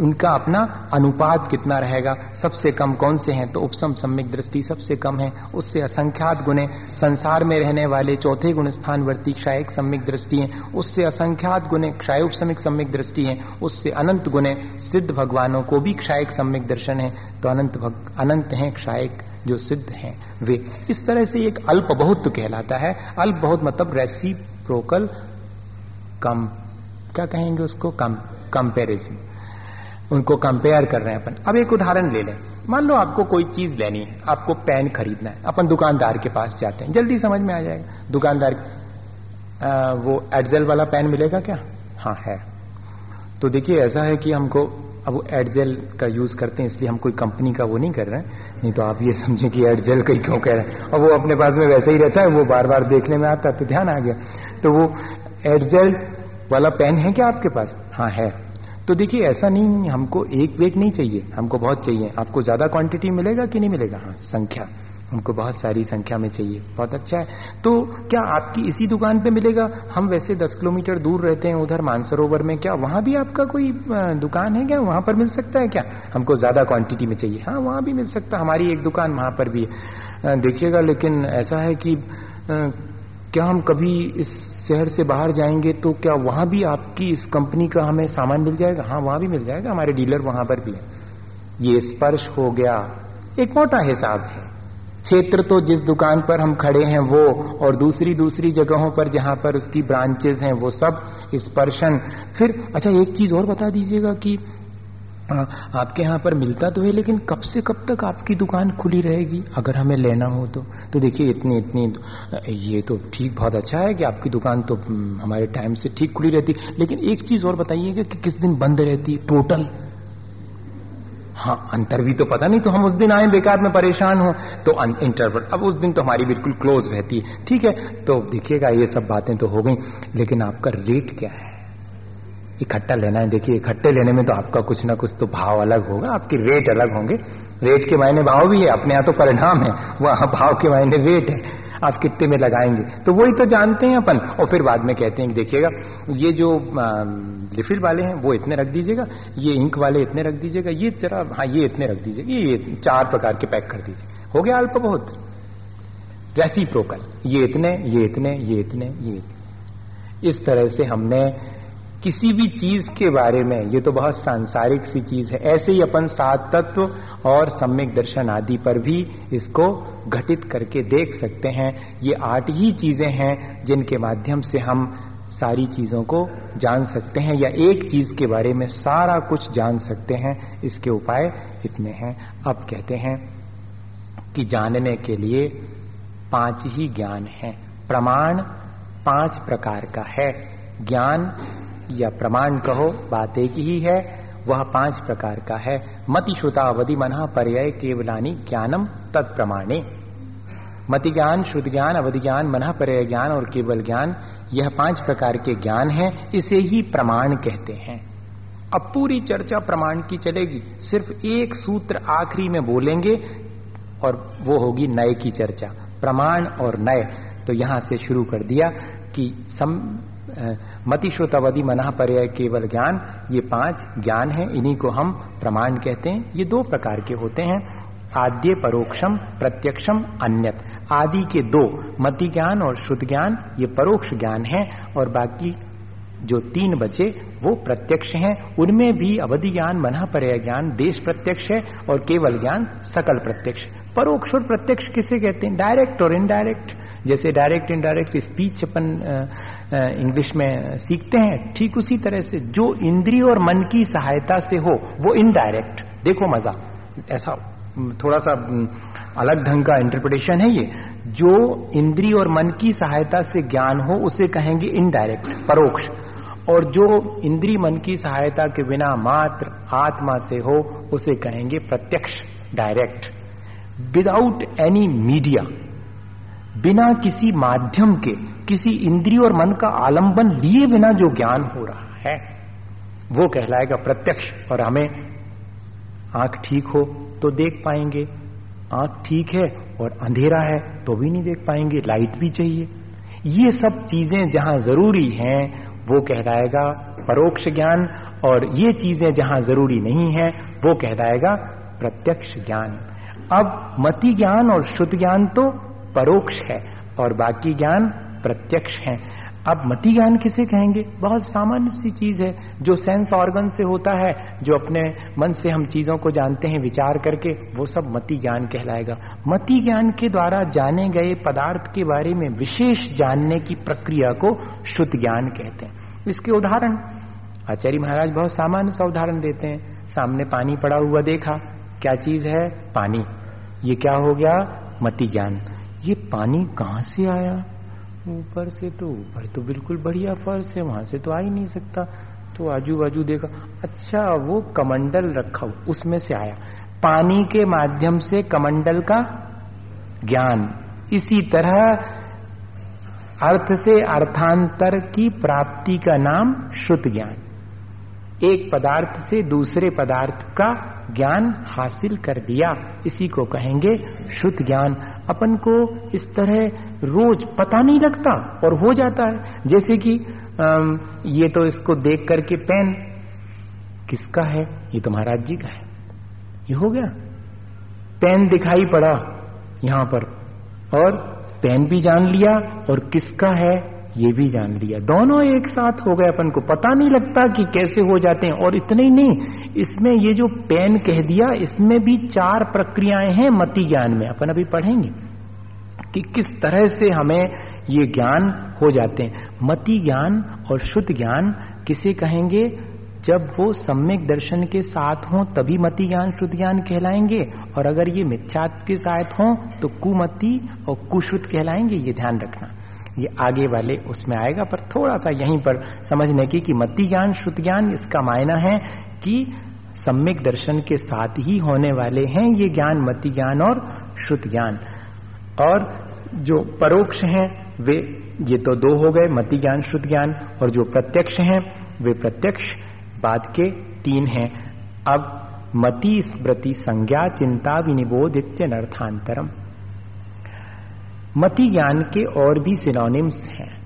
उनका अपना अनुपात कितना रहेगा? सबसे कम कौन से हैं? तो उपसम सम्यक दृष्टि सबसे कम है। उससे असंख्यात गुणे संसार में रहने वाले चौथे गुण स्थान वर्ती क्षायक सम्यक दृष्टि है। उससे असंख्यात गुणे क्षय उपसमिक सम्यक दृष्टि है। उससे अनंत गुणे सिद्ध भगवानों को भी क्षायक सम्यक दर्शन है। तो अनंत भग, अनंत है क्षायक जो सिद्ध हैं। वे इस तरह से एक अल्प बहुत कहलाता है। अल्प बहुत मतलब रेसी प्रोकल कम क्या कहेंगे उसको? कम कंपेरिजन उनको कंपेयर कर रहे हैं अपन। अब एक उदाहरण ले लें। मान लो आपको कोई चीज़ लेनी है, आपको पेन खरीदना है, अपन दुकानदार के पास जाते हैं। जल्दी समझ में आ जाएगा। दुकानदार वो एडजेल वाला पेन मिलेगा क्या? हाँ है। तो देखिए, ऐसा है कि हमको अब वो एडजेल का यूज़ करते हैं, इसलिए हम कोई कंपनी का वो नहीं कर रहे हैं। नहीं तो आप ये समझे कि एडजेल का क्यों कह रहे हैं। और वो अपने पास में वैसे ही रहता है, वो बार बार देखने में आता है तो ध्यान आ गया। तो वो एडजेल वाला पेन है क्या आपके पास? हाँ है। तो देखिए, ऐसा नहीं, हमको एक वेग नहीं चाहिए, हमको बहुत चाहिए। आपको ज़्यादा क्वांटिटी मिलेगा कि नहीं मिलेगा? हाँ संख्या। हमको बहुत सारी संख्या में चाहिए। बहुत अच्छा है। तो क्या आपकी इसी दुकान पे मिलेगा? हम वैसे दस किलोमीटर दूर रहते हैं, उधर मानसरोवर में। क्या वहाँ भी आपका कोई दुकान है क्या? वहाँ पर मिल सकता है क्या? हमको ज़्यादा क्वांटिटी में चाहिए। हाँ वहाँ भी मिल सकता है। हमारी एक दुकान वहाँ पर भी है। देखिएगा, लेकिन ऐसा है कि क्या हम कभी इस शहर से बाहर जाएँगे तो क्या वहाँ भी आपकी इस कंपनी का हमें सामान मिल जाएगा? हाँ वहाँ भी मिल जाएगा, हमारे डीलर वहाँ पर भी है। ये स्पर्श हो गया। एक मोटा हिसाब है। क्षेत्र तो जिस दुकान पर हम खड़े हैं वो, और दूसरी दूसरी जगहों पर जहाँ पर उसकी ब्रांचेस हैं, वो सब स्पर्शन। फिर अच्छा एक चीज़ और बता दीजिएगा कि हाँ, आपके यहाँ पर मिलता तो है लेकिन कब से कब तक आपकी दुकान खुली रहेगी? अगर हमें लेना हो तो। तो देखिए इतनी इतनी ये तो ठीक बहुत अच्छा है कि आपकी दुकान तो हमारे टाइम से ठीक खुली रहती। लेकिन एक चीज़ और बताइएगा कि किस दिन बंद रहती? है टोटल? हाँ अंतर भी तो पता नहीं तो हम उस दिन आए बेकार में परेशान हो तो इंटरवल अब उस दिन तो हमारी बिल्कुल क्लोज रहती। है ठीक है तो देखिएगा ये सब बातें तो हो गई लेकिन आपका रेट क्या है? इकट्ठा लेना है। देखिए इकट्ठे लेने में तो आपका कुछ ना कुछ तो भाव अलग होगा आपके रेट अलग होंगे। रेट के मायने भाव भी है अपने यहाँ तो परिणाम है वहाँ भाव के मायने रेट है। आप कितने में लगाएँगे? तो वही तो जानते हैं अपन और फिर बाद में कहते हैं देखिएगा ये जो लिफिल वाले हैं वो इतने रख दीजिएगा ये इंक वाले इतने रख दीजिएगा ये जरा हाँ ये इतने रख दीजिएगा ये, ये चार प्रकार के पैक कर दीजिए। हो गया अल्प बहुत वैसी रेसिप्रोकल ये इतने ये इतने ये इतने ये इतने। इस तरह से हमने किसी भी चीज़ के बारे में, ये तो बहुत सांसारिक सी चीज़ है, ऐसे ही अपन सात तत्व और सम्यक दर्शन आदि पर भी इसको घटित करके देख सकते हैं। ये आठ ही चीज़ें हैं जिनके माध्यम से हम सारी चीज़ों को जान सकते हैं या एक चीज़ के बारे में सारा कुछ जान सकते हैं। इसके उपाय इतने हैं। अब कहते हैं कि जानने के लिए पाँच ही ज्ञान है। प्रमाण पाँच प्रकार का है। ज्ञान या प्रमाण कहो, बात एक ही है, वह पाँच प्रकार का है। मति श्रुता अवधि मना पर्याय केवलानी ज्ञानम तत्प्रमाणे। मति ज्ञान श्रुत ज्ञान अवधि ज्ञान मना पर्याय ज्ञान और केवल ज्ञान, यह पाँच प्रकार के ज्ञान है, इसे ही प्रमाण कहते हैं। अब पूरी चर्चा प्रमाण की चलेगी। सिर्फ़ एक सूत्र आखिरी में बोलेंगे और वो होगी नए की चर्चा। प्रमाण और नए तो यहाँ से शुरू कर दिया कि सम मति श्रोतावधि मना पर्याय केवल ज्ञान, ये पाँच ज्ञान है, इन्हीं को हम प्रमाण कहते हैं। ये दो प्रकार के होते हैं, आद्य परोक्षम, प्रत्यक्षम, अन्यत। आदि के दो, मति ज्ञान और शुद्ध ज्ञान, ये परोक्ष ज्ञान है, और बाकी जो तीन बचे, वो प्रत्यक्ष हैं। उनमें भी अवधि ज्ञान, मना पर्याय ज्ञान, देश प्रत्यक्ष है, और केवल ज्ञान, सकल प्रत्यक्ष। परोक्ष और प्रत्यक्ष किसे कहते हैं? डायरेक्ट और इनडायरेक्ट। जैसे डायरेक्ट, इनडायरेक्ट, स्पीच अपन इंग्लिश में सीखते हैं, ठीक उसी तरह से जो इंद्रिय और मन की सहायता से हो, वो इनडायरेक्ट देखो मज़ा। ऐसा थोड़ा सा अलग ढंग का इंटरप्रिटेशन है ये। जो इंद्रिय और मन की सहायता से ज्ञान हो, उसे कहेंगे इनडायरेक्ट परोक्ष। और जो इंद्रिय मन की सहायता के बिना मात्र आत्मा से हो, उसे कहेंगे प्रत्यक्ष डायरेक्ट विदाउट एनी मीडिया बिना किसी माध्यम के किसी इंद्रिय और मन का आलंबन लिए बिना जो ज्ञान हो रहा है, वो कहलाएगा प्रत्यक्ष। और हमें आँख ठीक हो तो देख पाएँगे। आँख ठीक है और अंधेरा है तो भी नहीं देख पाएँगे। लाइट भी चाहिए। ये सब चीज़ें जहाँ ज़रूरी हैं, वो कहलाएगा परोक्ष ज्ञान। और ये चीज़ें जहाँ ज़रूरी नहीं है, वो कहलाएगा प्रत्यक्ष ज्ञान। अब मति ज्ञान और शुद्ध ज्ञान तो परोक्ष है और बाकी ज्ञान प्रत्यक्ष है। अब मति ज्ञान किसे कहेंगे? बहुत सामान्य सी चीज़ है, जो सेंस ऑर्गन से होता है, जो अपने मन से हम चीज़ों को जानते हैं, विचार करके, वो सब मति ज्ञान कहलाएगा। मति ज्ञान के द्वारा जाने गए पदार्थ के बारे में विशेष जानने की प्रक्रिया को शुद्ध ज्ञान कहते हैं। इसके उदाहरण, आचार्य महाराज बहुत सामान्य सा उदाहरण देते हैं। सामने पानी पड़ा हुआ देखा, क्या चीज़ है? पानी। ये क्या हो गया? मति ज्ञान ये पानी कहाँ से आया? ऊपर से तो ऊपर तो बिल्कुल बढ़िया फर्श है, वहाँ से तो आ ही नहीं सकता। तो आजू बाजू देखा अच्छा वो कमंडल रखा उसमें से आया। पानी के माध्यम से कमंडल का ज्ञान। इसी तरह अर्थ से अर्थांतर की प्राप्ति का नाम श्रुत ज्ञान। एक पदार्थ से दूसरे पदार्थ का ज्ञान हासिल कर लिया इसी को कहेंगे शुद्ध ज्ञान। अपन को इस तरह रोज पता नहीं लगता और हो जाता है। जैसे कि ये तो इसको देख करके पेन, किसका है? ये तो महाराज जी का है। ये हो गया। पेन दिखाई पड़ा यहाँ पर और पेन भी जान लिया और किसका है? ये भी जान लिया। दोनों एक साथ हो गए अपन को पता नहीं लगता कि कैसे हो जाते हैं। और इतने ही नहीं, इसमें ये जो पेन कह दिया, इसमें भी चार प्रक्रियाएँ हैं मति ज्ञान में। अपन अभी पढ़ेंगे कि किस तरह से हमें ये ज्ञान हो जाते हैं। मति ज्ञान और शुद्ध ज्ञान किसे कहेंगे? जब वो सम्यक दर्शन के साथ हों, तभी मति ज्ञान, शुद्ध ज्ञान कहलाएँगे। और अगर ये मिथ्यात्व के साथ हों तो कुमति और कुश्रुत कहलाएँगे, ये ध्यान रखना। ये आगे वाले उसमें आएगा, पर थोड़ा सा यहीं पर समझने की कि मति ज्ञान, श्रुत ज्ञान, इसका मायना है कि सम्यक दर्शन के साथ ही होने वाले हैं ये ज्ञान, मति ज्ञान और श्रुत ज्ञान। और जो परोक्ष हैं, वे, ये तो दो हो गए, मति ज्ञान, श्रुत ज्ञान, और जो प्रत्यक्ष हैं, वे प्रत्यक्ष बाद के तीन हैं। अब मति स्मृति संज्ञा चिंता विनिबोधित्य नर्थांतरम मति ज्ञान के और भी सिनोनिम्स हैं।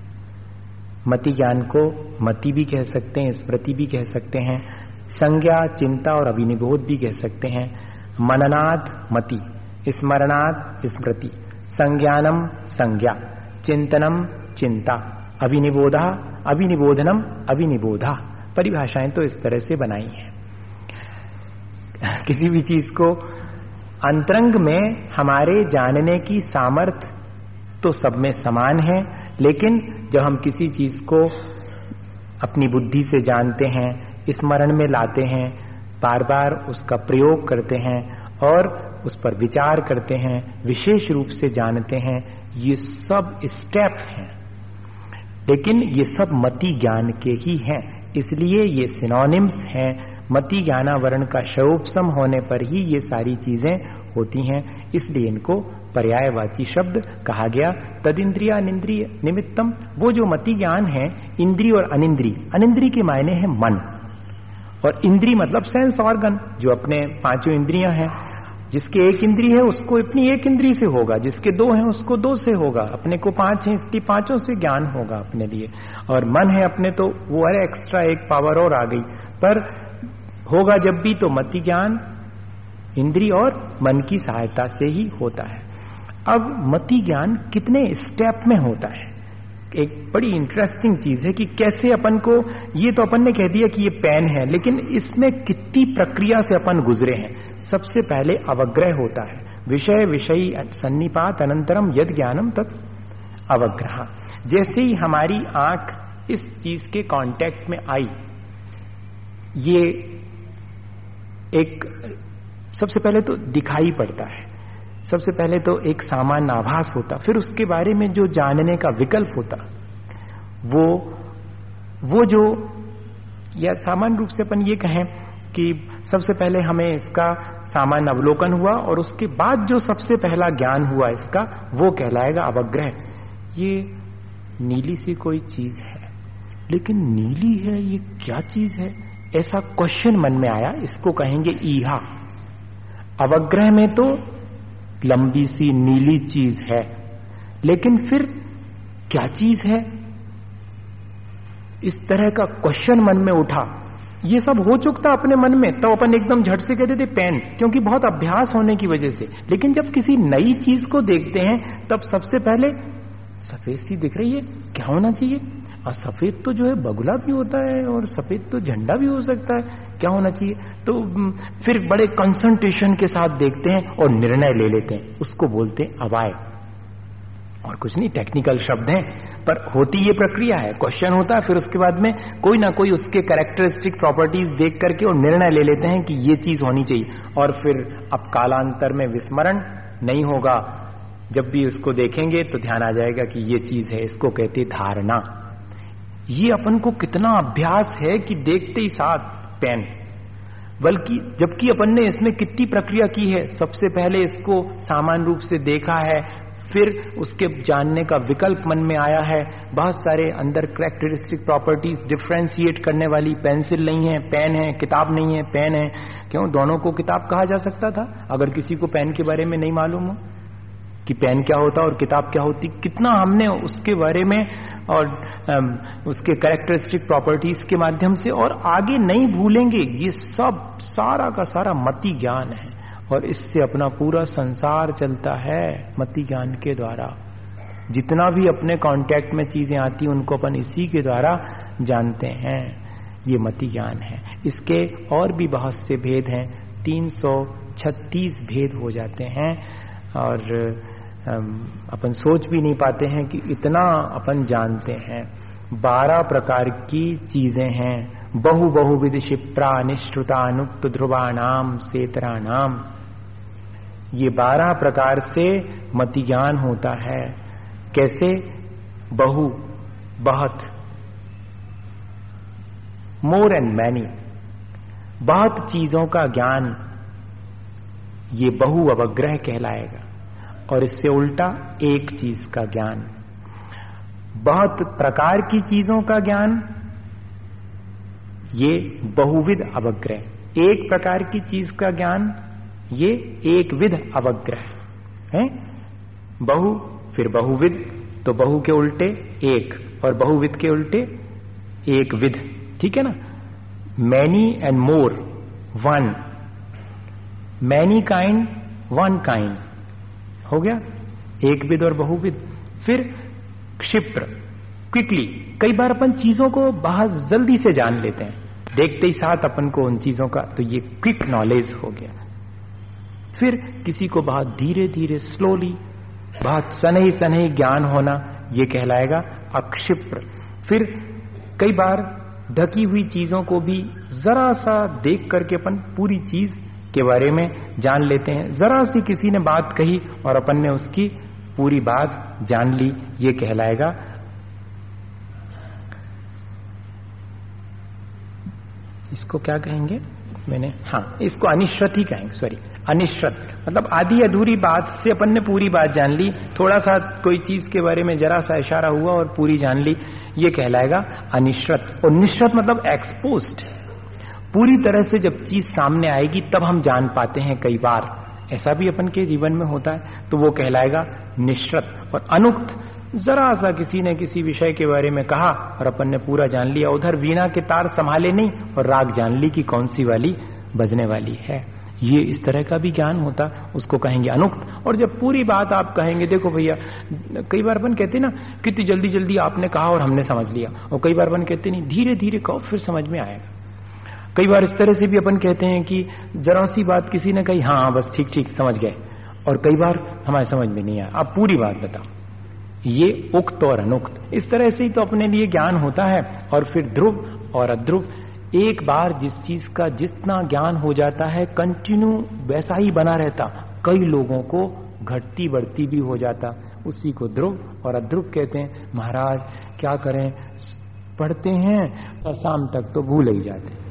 मति ज्ञान को मति भी कह सकते हैं, स्मृति भी कह सकते हैं, संज्ञा, चिंता और अभिनिबोध भी कह सकते हैं। मननाद, मति, स्मरणाद, स्मृति, संज्ञानम, संज्ञा, चिंतनम, चिंता, अभिनिबोधा, अभिनिबोधनम, अभिनिबोधा। परिभाषाएँ तो इस तरह से बनाई हैं। किसी भी चीज़ को अंतरंग में हमारे जानने की सामर्थ तो सब में समान है, लेकिन जब हम किसी चीज़ को अपनी बुद्धि से जानते हैं, स्मरण में लाते हैं बार बार उसका प्रयोग करते हैं और उस पर विचार करते हैं, विशेष रूप से जानते हैं, ये सब स्टेप हैं। लेकिन ये सब मति ज्ञान के ही हैं, इसलिए ये सिनोनिम्स हैं। मति ज्ञानावरण का शोपसम होने पर ही ये सारी चीज़ें होती हैं, इसलिए इनको पर्यायवाची शब्द कहा गया। तद इंद्रिया निंद्रिय निमित्तम, वो जो मति ज्ञान है इंद्री और अनिंद्री अनिंद्री के मायने हैं मन। और इंद्री मतलब सेंस ऑर्गन जो अपने पाँचों इंद्रियाँ हैं। जिसके एक इंद्री है, उसको अपनी एक इंद्री से होगा। जिसके दो हैं, उसको दो से होगा। अपने को पाँच है, इसलिए पाँचों से ज्ञान होगा अपने लिए। और मन है अपने तो वो अरे एक्स्ट्रा एक पावर और आ गई। पर होगा जब भी तो मति ज्ञान इंद्री और मन की सहायता से ही होता है। अब मति ज्ञान कितने स्टेप में होता है? एक बड़ी इंटरेस्टिंग चीज़ है कि कैसे अपन को, ये तो अपन ने कह दिया कि ये पेन है, लेकिन इसमें कितनी प्रक्रिया से अपन गुजरे हैं? सबसे पहले अवग्रह होता है। विषय विषयी सन्निपात अनंतरम यद ज्ञानम तत् अवग्रह। जैसे ही हमारी आँख इस चीज़ के कांटेक्ट में आई, ये एक, सबसे पहले तो दिखाई पड़ता है। सबसे पहले तो एक सामान्य आभास होता, फिर उसके बारे में जो जानने का विकल्प होता, वो वो जो, या सामान्य रूप से अपन ये कहें कि सबसे पहले हमें इसका सामान्य अवलोकन हुआ और उसके बाद जो सबसे पहला ज्ञान हुआ इसका, वो कहलाएगा अवग्रह। ये नीली सी कोई चीज़ है, लेकिन नीली है, ये क्या चीज़ है? ऐसा क्वेश्चन मन में आया, इसको कहेंगे ईहा। अवग्रह में तो लंबी सी नीली चीज़ है। लेकिन फिर क्या चीज़ है? इस तरह का क्वेश्चन मन में उठा। ये सब हो चुकता अपने मन में। तो अपन एकदम झट से कहते थे, पेन, क्योंकि बहुत अभ्यास होने की वजह से। लेकिन जब किसी नई चीज़ को देखते हैं, तब सबसे पहले सफ़ेद सी दिख रही है। क्या होना चाहिए? और सफ़ेद तो जो है बगुला भी होता है और सफ़ेद तो झंडा भी हो सकता है। क्या होना चाहिए? तो फिर बड़े कंसंट्रेशन के साथ देखते हैं और निर्णय ले लेते हैं। उसको बोलते हैं अवाय। और कुछ नहीं टेक्निकल शब्द हैं, पर होती ये प्रक्रिया है। क्वेश्चन होता है फिर उसके बाद में कोई ना कोई उसके कैरेक्टरिस्टिक प्रॉपर्टीज़ देख करके और निर्णय ले लेते हैं कि ये चीज़ होनी चाहिए। और फिर अब कालांतर में विस्मरण नहीं होगा। जब भी उसको देखेंगे तो ध्यान आ जाएगा कि ये चीज़ है, इसको कहते धारणा। ये अपन को कितना अभ्यास है कि देखते ही साथ पेन बल्कि जबकि अपन ने इसमें कितनी प्रक्रिया की है, सबसे पहले इसको सामान्य रूप से देखा है, फिर उसके जानने का विकल्प मन में आया है। बहुत सारे अंदर करेक्टरिस्टिक प्रॉपर्टीज़ डिफ्रेंशिएट करने वाली पेंसिल नहीं है पेन है, किताब नहीं है पेन है। क्यों? दोनों को किताब कहा जा सकता था। अगर किसी को पेन के बारे में नहीं मालूम हो कि पेन क्या होता और किताब क्या होती, कितना हमने उसके बारे में और उसके कैरेक्टरिस्टिक प्रॉपर्टीज़ के माध्यम से और आगे नहीं भूलेंगे। ये सब सारा का सारा मति ज्ञान है और इससे अपना पूरा संसार चलता है मति ज्ञान के द्वारा। जितना भी अपने कांटेक्ट में चीज़ें आती उनको अपन इसी के द्वारा जानते हैं। ये मति ज्ञान है। इसके और भी बहुत से भेद हैं। 336 भेद हो जाते हैं और अपन सोच भी नहीं पाते हैं कि इतना अपन जानते हैं। बारह प्रकार की चीज़ें हैं। बहु बहुविध क्षिप्रा निश्रुतानुक्त ध्रुवाणाम, सेतराणाम। ये बारह प्रकार से मति ज्ञान होता है। कैसे? बहु, बहुत। More and many. बहुत चीज़ों का ज्ञान ये बहु अवग्रह कहलाएगा। और इससे उल्टा एक चीज़ का ज्ञान। बहुत प्रकार की चीज़ों का ज्ञान, ये बहुविध अवग्रह। एक प्रकार की चीज़ का ज्ञान, ये एक विध अवग्रह है। बहु, फिर बहुविध तो बहु के उल्टे एक, और बहुविध के उल्टे एक विध ठीक है ना? Many and more one many kind one kind हो गया। एक विद और बहुविद। फिर क्षिप्र क्विकली कई बार अपन चीज़ों को बहुत जल्दी से जान लेते हैं। देखते ही साथ अपन को उन चीज़ों का तो ये क्विक नॉलेज हो गया। फिर किसी को बहुत धीरे धीरे स्लोली बहुत सनही सनही ज्ञान होना, ये कहलाएगा अक्षिप्र। फिर कई बार ढकी हुई चीज़ों को भी जरा सा देख करके अपन पूरी चीज़ के बारे में जान लेते हैं। जरा सी किसी ने बात कही और अपन ने उसकी पूरी बात जान ली, ये कहलाएगा। इसको क्या कहेंगे? मैंने हाँ इसको अनिश्रत ही कहेंगे सॉरी अनिश्रत। मतलब आधी अधूरी बात से अपन ने पूरी बात जान ली। थोड़ा सा कोई चीज़ के बारे में जरा सा इशारा हुआ और पूरी जान ली, ये कहलाएगा अनिश्रत। और निश्रत मतलब एक्सपोज्ड पूरी तरह से जब चीज़ सामने आएगी, तब हम जान पाते हैं कई बार ऐसा भी अपन के जीवन में होता है। तो वो कहलाएगा निश्रत और अनुक्त। जरा सा किसी ने किसी विषय के बारे में कहा और अपन ने पूरा जान लिया। उधर वीणा के तार संभाले नहीं और राग जान ली कि कौन सी वाली बजने वाली है। ये इस तरह का भी ज्ञान होता, उसको कहेंगे अनुक्त। और जब पूरी बात आप कहेंगे, देखो भैया, कई बार बन कहते ना, कितनी जल्दी जल्दी आपने कहा और हमने समझ लिया। और कई बार बन कहते नहीं धीरे धीरे कहो, फिर समझ में आएगा। कई बार इस तरह से भी अपन कहते हैं कि जरा सी बात किसी ने कही हाँ बस ठीक ठीक, समझ गए। और कई बार हमारे समझ में नहीं आया। आप पूरी बात बताओ। ये उक्त और अनुक्त। इस तरह से ही तो अपने लिए ज्ञान होता है। और फिर ध्रुव और अध्रुव, एक बार जिस चीज़ का जितना ज्ञान हो जाता है कंटिन्यू वैसा ही बना रहता। कई लोगों को घटती बढ़ती भी हो जाता। उसी को ध्रुव और अध्रुव कहते हैं। महाराज, क्या करें? पढ़ते हैं और शाम तक तो भूल ही जाते।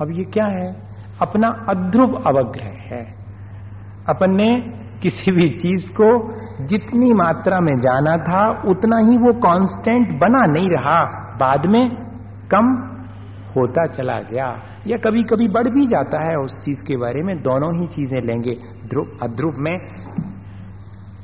अब ये क्या है? अपना अध्रुव अवग्रह है। अपन ने किसी भी चीज़ को जितनी मात्रा में जाना था, उतना ही वो कांस्टेंट बना नहीं रहा। बाद में कम होता चला गया। या कभी कभी बढ़ भी जाता है उस चीज़ के बारे में। दोनों ही चीज़ें लेंगे। ध्रुव अध्रुव में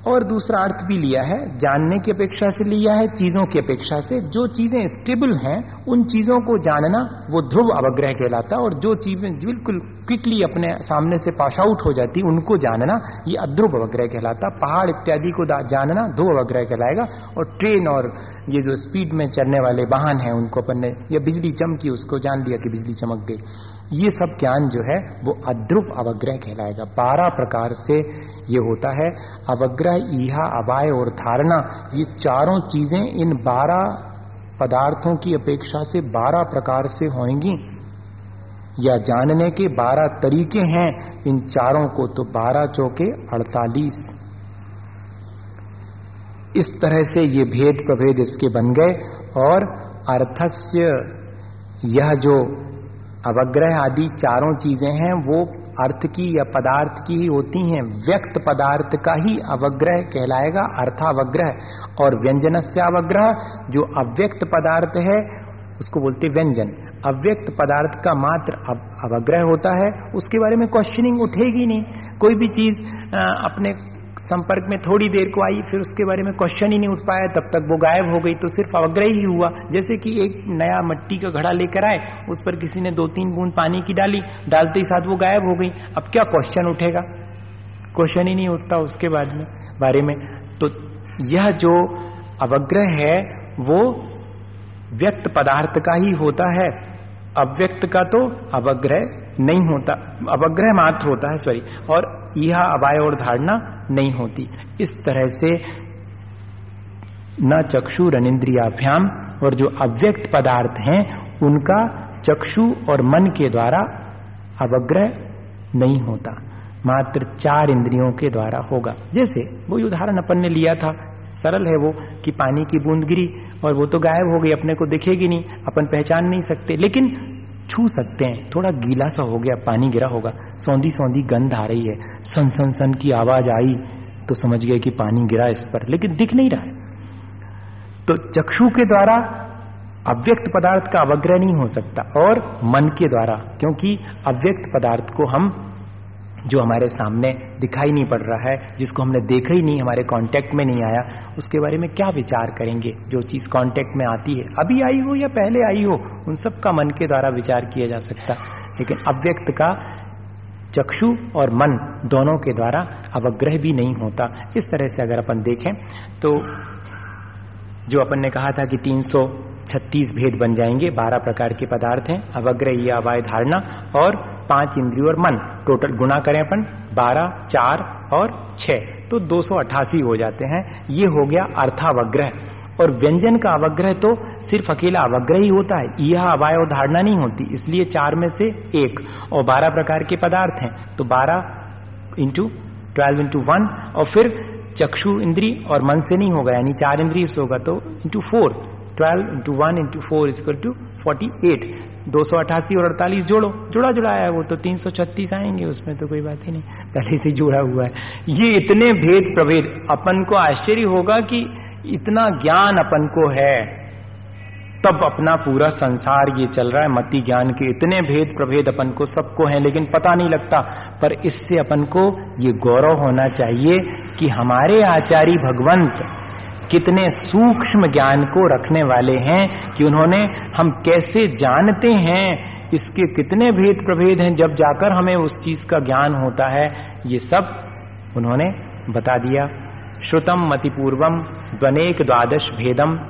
और दूसरा अर्थ भी लिया है, जानने की अपेक्षा से लिया है, चीज़ों की अपेक्षा से। जो चीज़ें स्टेबल हैं, उन चीज़ों को जानना वो ध्रुव अवग्रह कहलाता और जो चीज़ें बिल्कुल क्विकली अपने सामने से पास आउट हो जाती, उनको जानना ये अध्रुव अवग्रह कहलाता। पहाड़ इत्यादि को जानना ध्रुव अवग्रह कहलाएगा और ट्रेन और ये जो स्पीड में चलने वाले वाहन हैं, उनको अपन ने, या बिजली चमकी, उसको जान लिया कि बिजली चमक गई। ये सब ज्ञान जो है, वो अद्रुप अवग्रह कहलाएगा। बारह प्रकार से ये होता है। अवग्रह, ईहा, अवाय और धारणा, ये चारों चीज़ें इन बारह पदार्थों की अपेक्षा से बारह प्रकार से होंगी। या जानने के बारह तरीके हैं, इन चारों को तो बारह चौके अड़तालीस। इस तरह से ये भेद प्रभेद इसके बन गए। और अर्थस्य, यह जो अवग्रह आदि चारों चीज़ें हैं, वो अर्थ की या पदार्थ की ही होती हैं। व्यक्त पदार्थ का ही अवग्रह कहलाएगा, अर्थावग्रह। और व्यंजन से अवग्रह, जो अव्यक्त पदार्थ है, उसको बोलते व्यंजन। अव्यक्त पदार्थ का मात्र अवग्रह होता है, उसके बारे में क्वेश्चनिंग उठेगी नहीं। कोई भी चीज़ अपने संपर्क में थोड़ी देर को आई, फिर उसके बारे में क्वेश्चन ही नहीं उठ पाया। तब तक वो गायब हो गई। तो सिर्फ़ अवग्रह ही हुआ, जैसे कि एक नया मिट्टी का घड़ा लेकर आए, उस पर किसी ने दो तीन बूंद पानी की डाली, डालते ही साथ वो गायब हो गई। अब क्या क्वेश्चन उठेगा? क्वेश्चन ही नहीं उठता उसके बाद में, बारे में। तो यह जो अवग्रह है, वो व्यक्त पदार्थ का ही होता है। अव्यक्त का तो अवग्रह नहीं होता। अवग्रह मात्र होता है सॉरी और यह अवाय और धारणा नहीं होती। इस तरह से न चक्षु रनिंद्रियाभ्याम और जो अव्यक्त पदार्थ हैं, उनका चक्षु और मन के द्वारा अवग्रह नहीं होता। मात्र चार इंद्रियों के द्वारा होगा। जैसे वो उदाहरण अपन ने लिया था, सरल है वो, कि पानी की बूंद गिरी और वो तो गायब हो गई, अपने को दिखेगी नहीं, अपन पहचान नहीं सकते। लेकिन छू सकते हैं। थोड़ा गीला सा हो गया, पानी गिरा होगा। सौंधी सौंधी गंध आ रही है। सन सन सन की आवाज़ आई तो समझ गए कि पानी गिरा इस पर, लेकिन दिख नहीं रहा है। तो चक्षु के द्वारा अव्यक्त पदार्थ का अवग्रह नहीं हो सकता, और मन के द्वारा, क्योंकि अव्यक्त पदार्थ को हम, जो हमारे सामने दिखाई नहीं पड़ रहा है, जिसको हमने देखा ही नहीं, हमारे कांटेक्ट में नहीं आया उसके बारे में क्या विचार करेंगे? जो चीज़ कांटेक्ट में आती है, अभी आई हो या पहले आई हो, उन सब का मन के द्वारा विचार किया जा सकता। लेकिन अव्यक्त का चक्षु और मन दोनों के द्वारा अवग्रह भी नहीं होता। इस तरह से अगर अपन देखें तो जो अपन ने कहा था कि 336 भेद बन जाएँगे 12 प्रकार के पदार्थ हैं, अवग्रह या अवाय धारणा, और पाँच इंद्रियों और मन। टोटल गुना करें अपन, बारह, चार और छ तो दो सौ अठासी हो जाते हैं। ये हो गया अर्थावग्रह। और व्यंजन का अवग्रह तो सिर्फ़ अकेला अवग्रह ही होता है। यह अवाय धारणा नहीं होती। इसलिए चार में से एक और बारह प्रकार के पदार्थ हैं। तो बारह इंटू ट्वेल्व इंटू वन और फिर चक्षु इंद्री और मन से नहीं होगा। यानी चार इंद्रिय से होगा तो into four twelve into one into four equal to forty eight दो सौ अठासी और अड़तालीस जोड़ो। जुड़ा जुड़ा है वो तो तीन सौ छत्तीस आएँगे, उसमें तो कोई बात ही नहीं। पहले से जुड़ा हुआ है। ये इतने भेद प्रभेद, अपन को आश्चर्य होगा कि इतना ज्ञान अपन को है। तब अपना पूरा संसार ये चल रहा है, मति ज्ञान के इतने भेद प्रभेद अपन को सबको है, लेकिन पता नहीं लगता। पर इससे अपन को ये गौरव होना चाहिए कि हमारे आचार्य भगवंत कितने सूक्ष्म ज्ञान को रखने वाले हैं कि उन्होंने, हम कैसे जानते हैं, इसके कितने भेद प्रभेद हैं, जब जाकर हमें उस चीज़ का ज्ञान होता है, ये सब उन्होंने बता दिया। श्रुतम मतिपूर्वम द्वनेक द्वादश भेदम,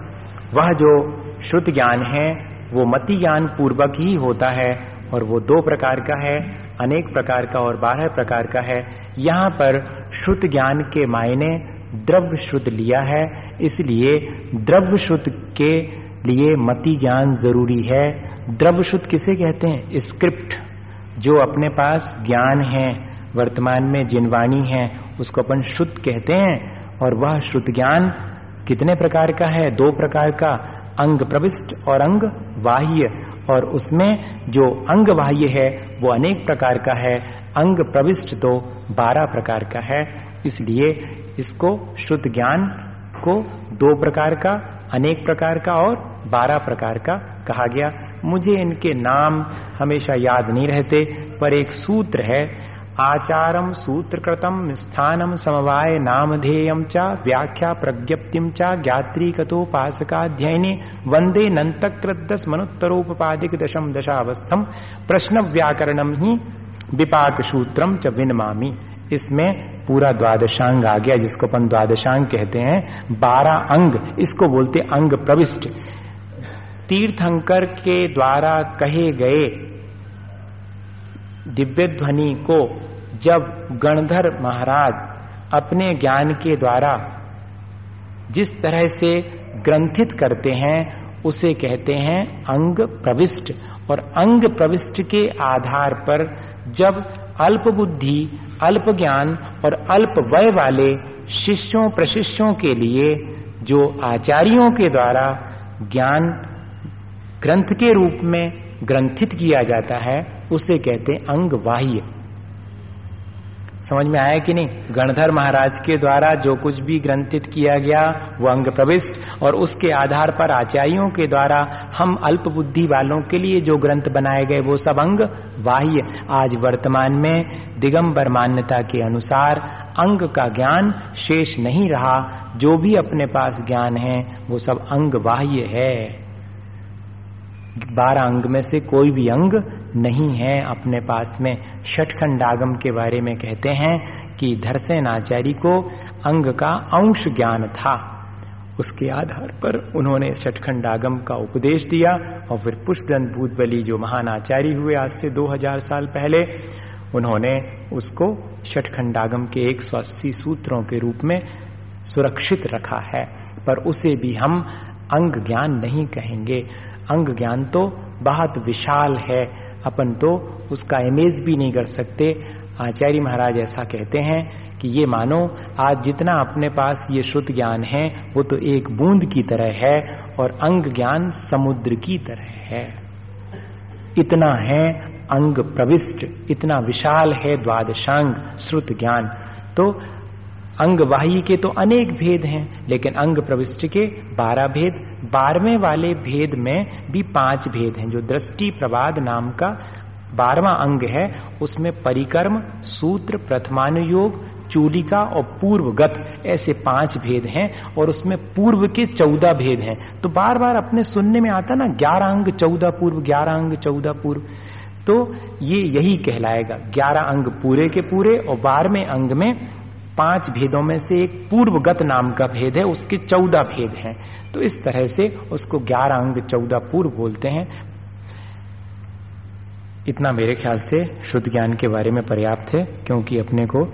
वह जो श्रुत ज्ञान है, वो मति ज्ञान पूर्वक ही होता है, और वो दो प्रकार का है, अनेक प्रकार का और बारह प्रकार का है। यहाँ पर श्रुत ज्ञान के मायने द्रव्य श्रुत लिया है इसलिए द्रव्य श्रुत के लिए मति ज्ञान ज़रूरी है। द्रव्य श्रुत किसे कहते हैं? स्क्रिप्ट। जो अपने पास ज्ञान है, वर्तमान में जिनवाणी है, उसको अपन शुद्ध कहते हैं। और वह शुद्ध ज्ञान कितने प्रकार का है? दो प्रकार का। अंग प्रविष्ट और अंग बाह्य। और उसमें जो अंग बाह्य है, वो अनेक प्रकार का है। अंग प्रविष्ट तो बारह प्रकार का है। इसलिए इसको शुद्ध ज्ञान को दो प्रकार का, अनेक प्रकार का और बारह प्रकार का कहा गया। मुझे इनके नाम हमेशा याद नहीं रहते, पर एक सूत्र है, आचारम सूत्र कृतम स्थानम समवाय नामधेयम चा, व्याख्या प्रज्ञप्तिम चा, ज्ञात्री कतोपासकाध्ययने वंदे नंतकृदस मनुत्तरोपादिक दशम दशावस्थम, प्रश्न व्याकरणम ही विपाक सूत्रम च विनमामी। इसमें पूरा द्वादशांग आ गया, जिसको अपन द्वादशांग कहते हैं। बारह अंग, इसको बोलते अंग प्रविष्ट। तीर्थंकर के द्वारा कहे गए दिव्य ध्वनि को जब गणधर महाराज अपने ज्ञान के द्वारा जिस तरह से ग्रंथित करते हैं, उसे कहते हैं अंग प्रविष्ट। और अंग प्रविष्ट के आधार पर जब अल्प बुद्धि अल्प ज्ञान और अल्प वय वाले शिष्यों, प्रशिष्यों के लिए, जो आचार्यों के द्वारा ज्ञान ग्रंथ के रूप में ग्रंथित किया जाता है, उसे कहते अंग बाह्य समझ में आया कि नहीं? गणधर महाराज के द्वारा जो कुछ भी ग्रंथित किया गया, वो अंग प्रविष्ट, और उसके आधार पर आचार्यों के द्वारा हम अल्प बुद्धि वालों के लिए जो ग्रंथ बनाए गए, वो सब अंग बाह्य। आज वर्तमान में दिगंबर मान्यता के अनुसार अंग का ज्ञान शेष नहीं रहा। जो भी अपने पास ज्ञान है, वो सब अंग बाह्य है। बारह अंग में से कोई भी अंग नहीं है, अपने पास में षटखंडागम के बारे में कहते हैं कि धरसेन आचार्य को अंग का अंश ज्ञान था। उसके आधार पर उन्होंने षटखंडागम का उपदेश दिया और फिर पुष्पदन भूतबली जो महान आचार्य हुए आज से 2000 साल पहले, उन्होंने उसको षटखंडागम के एक सूत्रों के रूप में सुरक्षित रखा है। पर उसे भी हम अंग ज्ञान नहीं कहेंगे। अंग ज्ञान तो बहुत विशाल है अपन तो उसका इमेज भी नहीं कर सकते। आचार्य महाराज ऐसा कहते हैं कि ये मानो, आज जितना अपने पास ये शुद्ध ज्ञान है, वो तो एक बूंद की तरह है और अंग ज्ञान समुद्र की तरह है। इतना है अंग प्रविष्ट, इतना विशाल है द्वादशांग श्रुत ज्ञान। तो अंग वाही के तो अनेक भेद हैं, लेकिन अंग प्रविष्ट के बारह भेद, बारहवें वाले भेद में भी पाँच भेद हैं, जो दृष्टि प्रवाद नाम का बारवा अंग है। उसमें परिकर्म, सूत्र, प्रथमानुयोग, चूलिका और पूर्वगत ऐसे पाँच भेद हैं, और उसमें पूर्व के चौदह भेद हैं। तो बार बार अपने सुनने में आता ना, ग्यारह अंग चौदह पूर्व, ग्यारह अंग चौदह पूर्व तो ये यही कहलाएगा। ग्यारह अंग पूरे के पूरे और बारहवें अंग में पाँच भेदों में से एक पूर्वगत नाम का भेद है, उसके चौदह भेद हैं। तो इस तरह से उसको ग्यारह अंग चौदह पूर्व बोलते हैं। इतना मेरे ख्याल से शुद्ध ज्ञान के बारे में पर्याप्त है, क्योंकि अपने को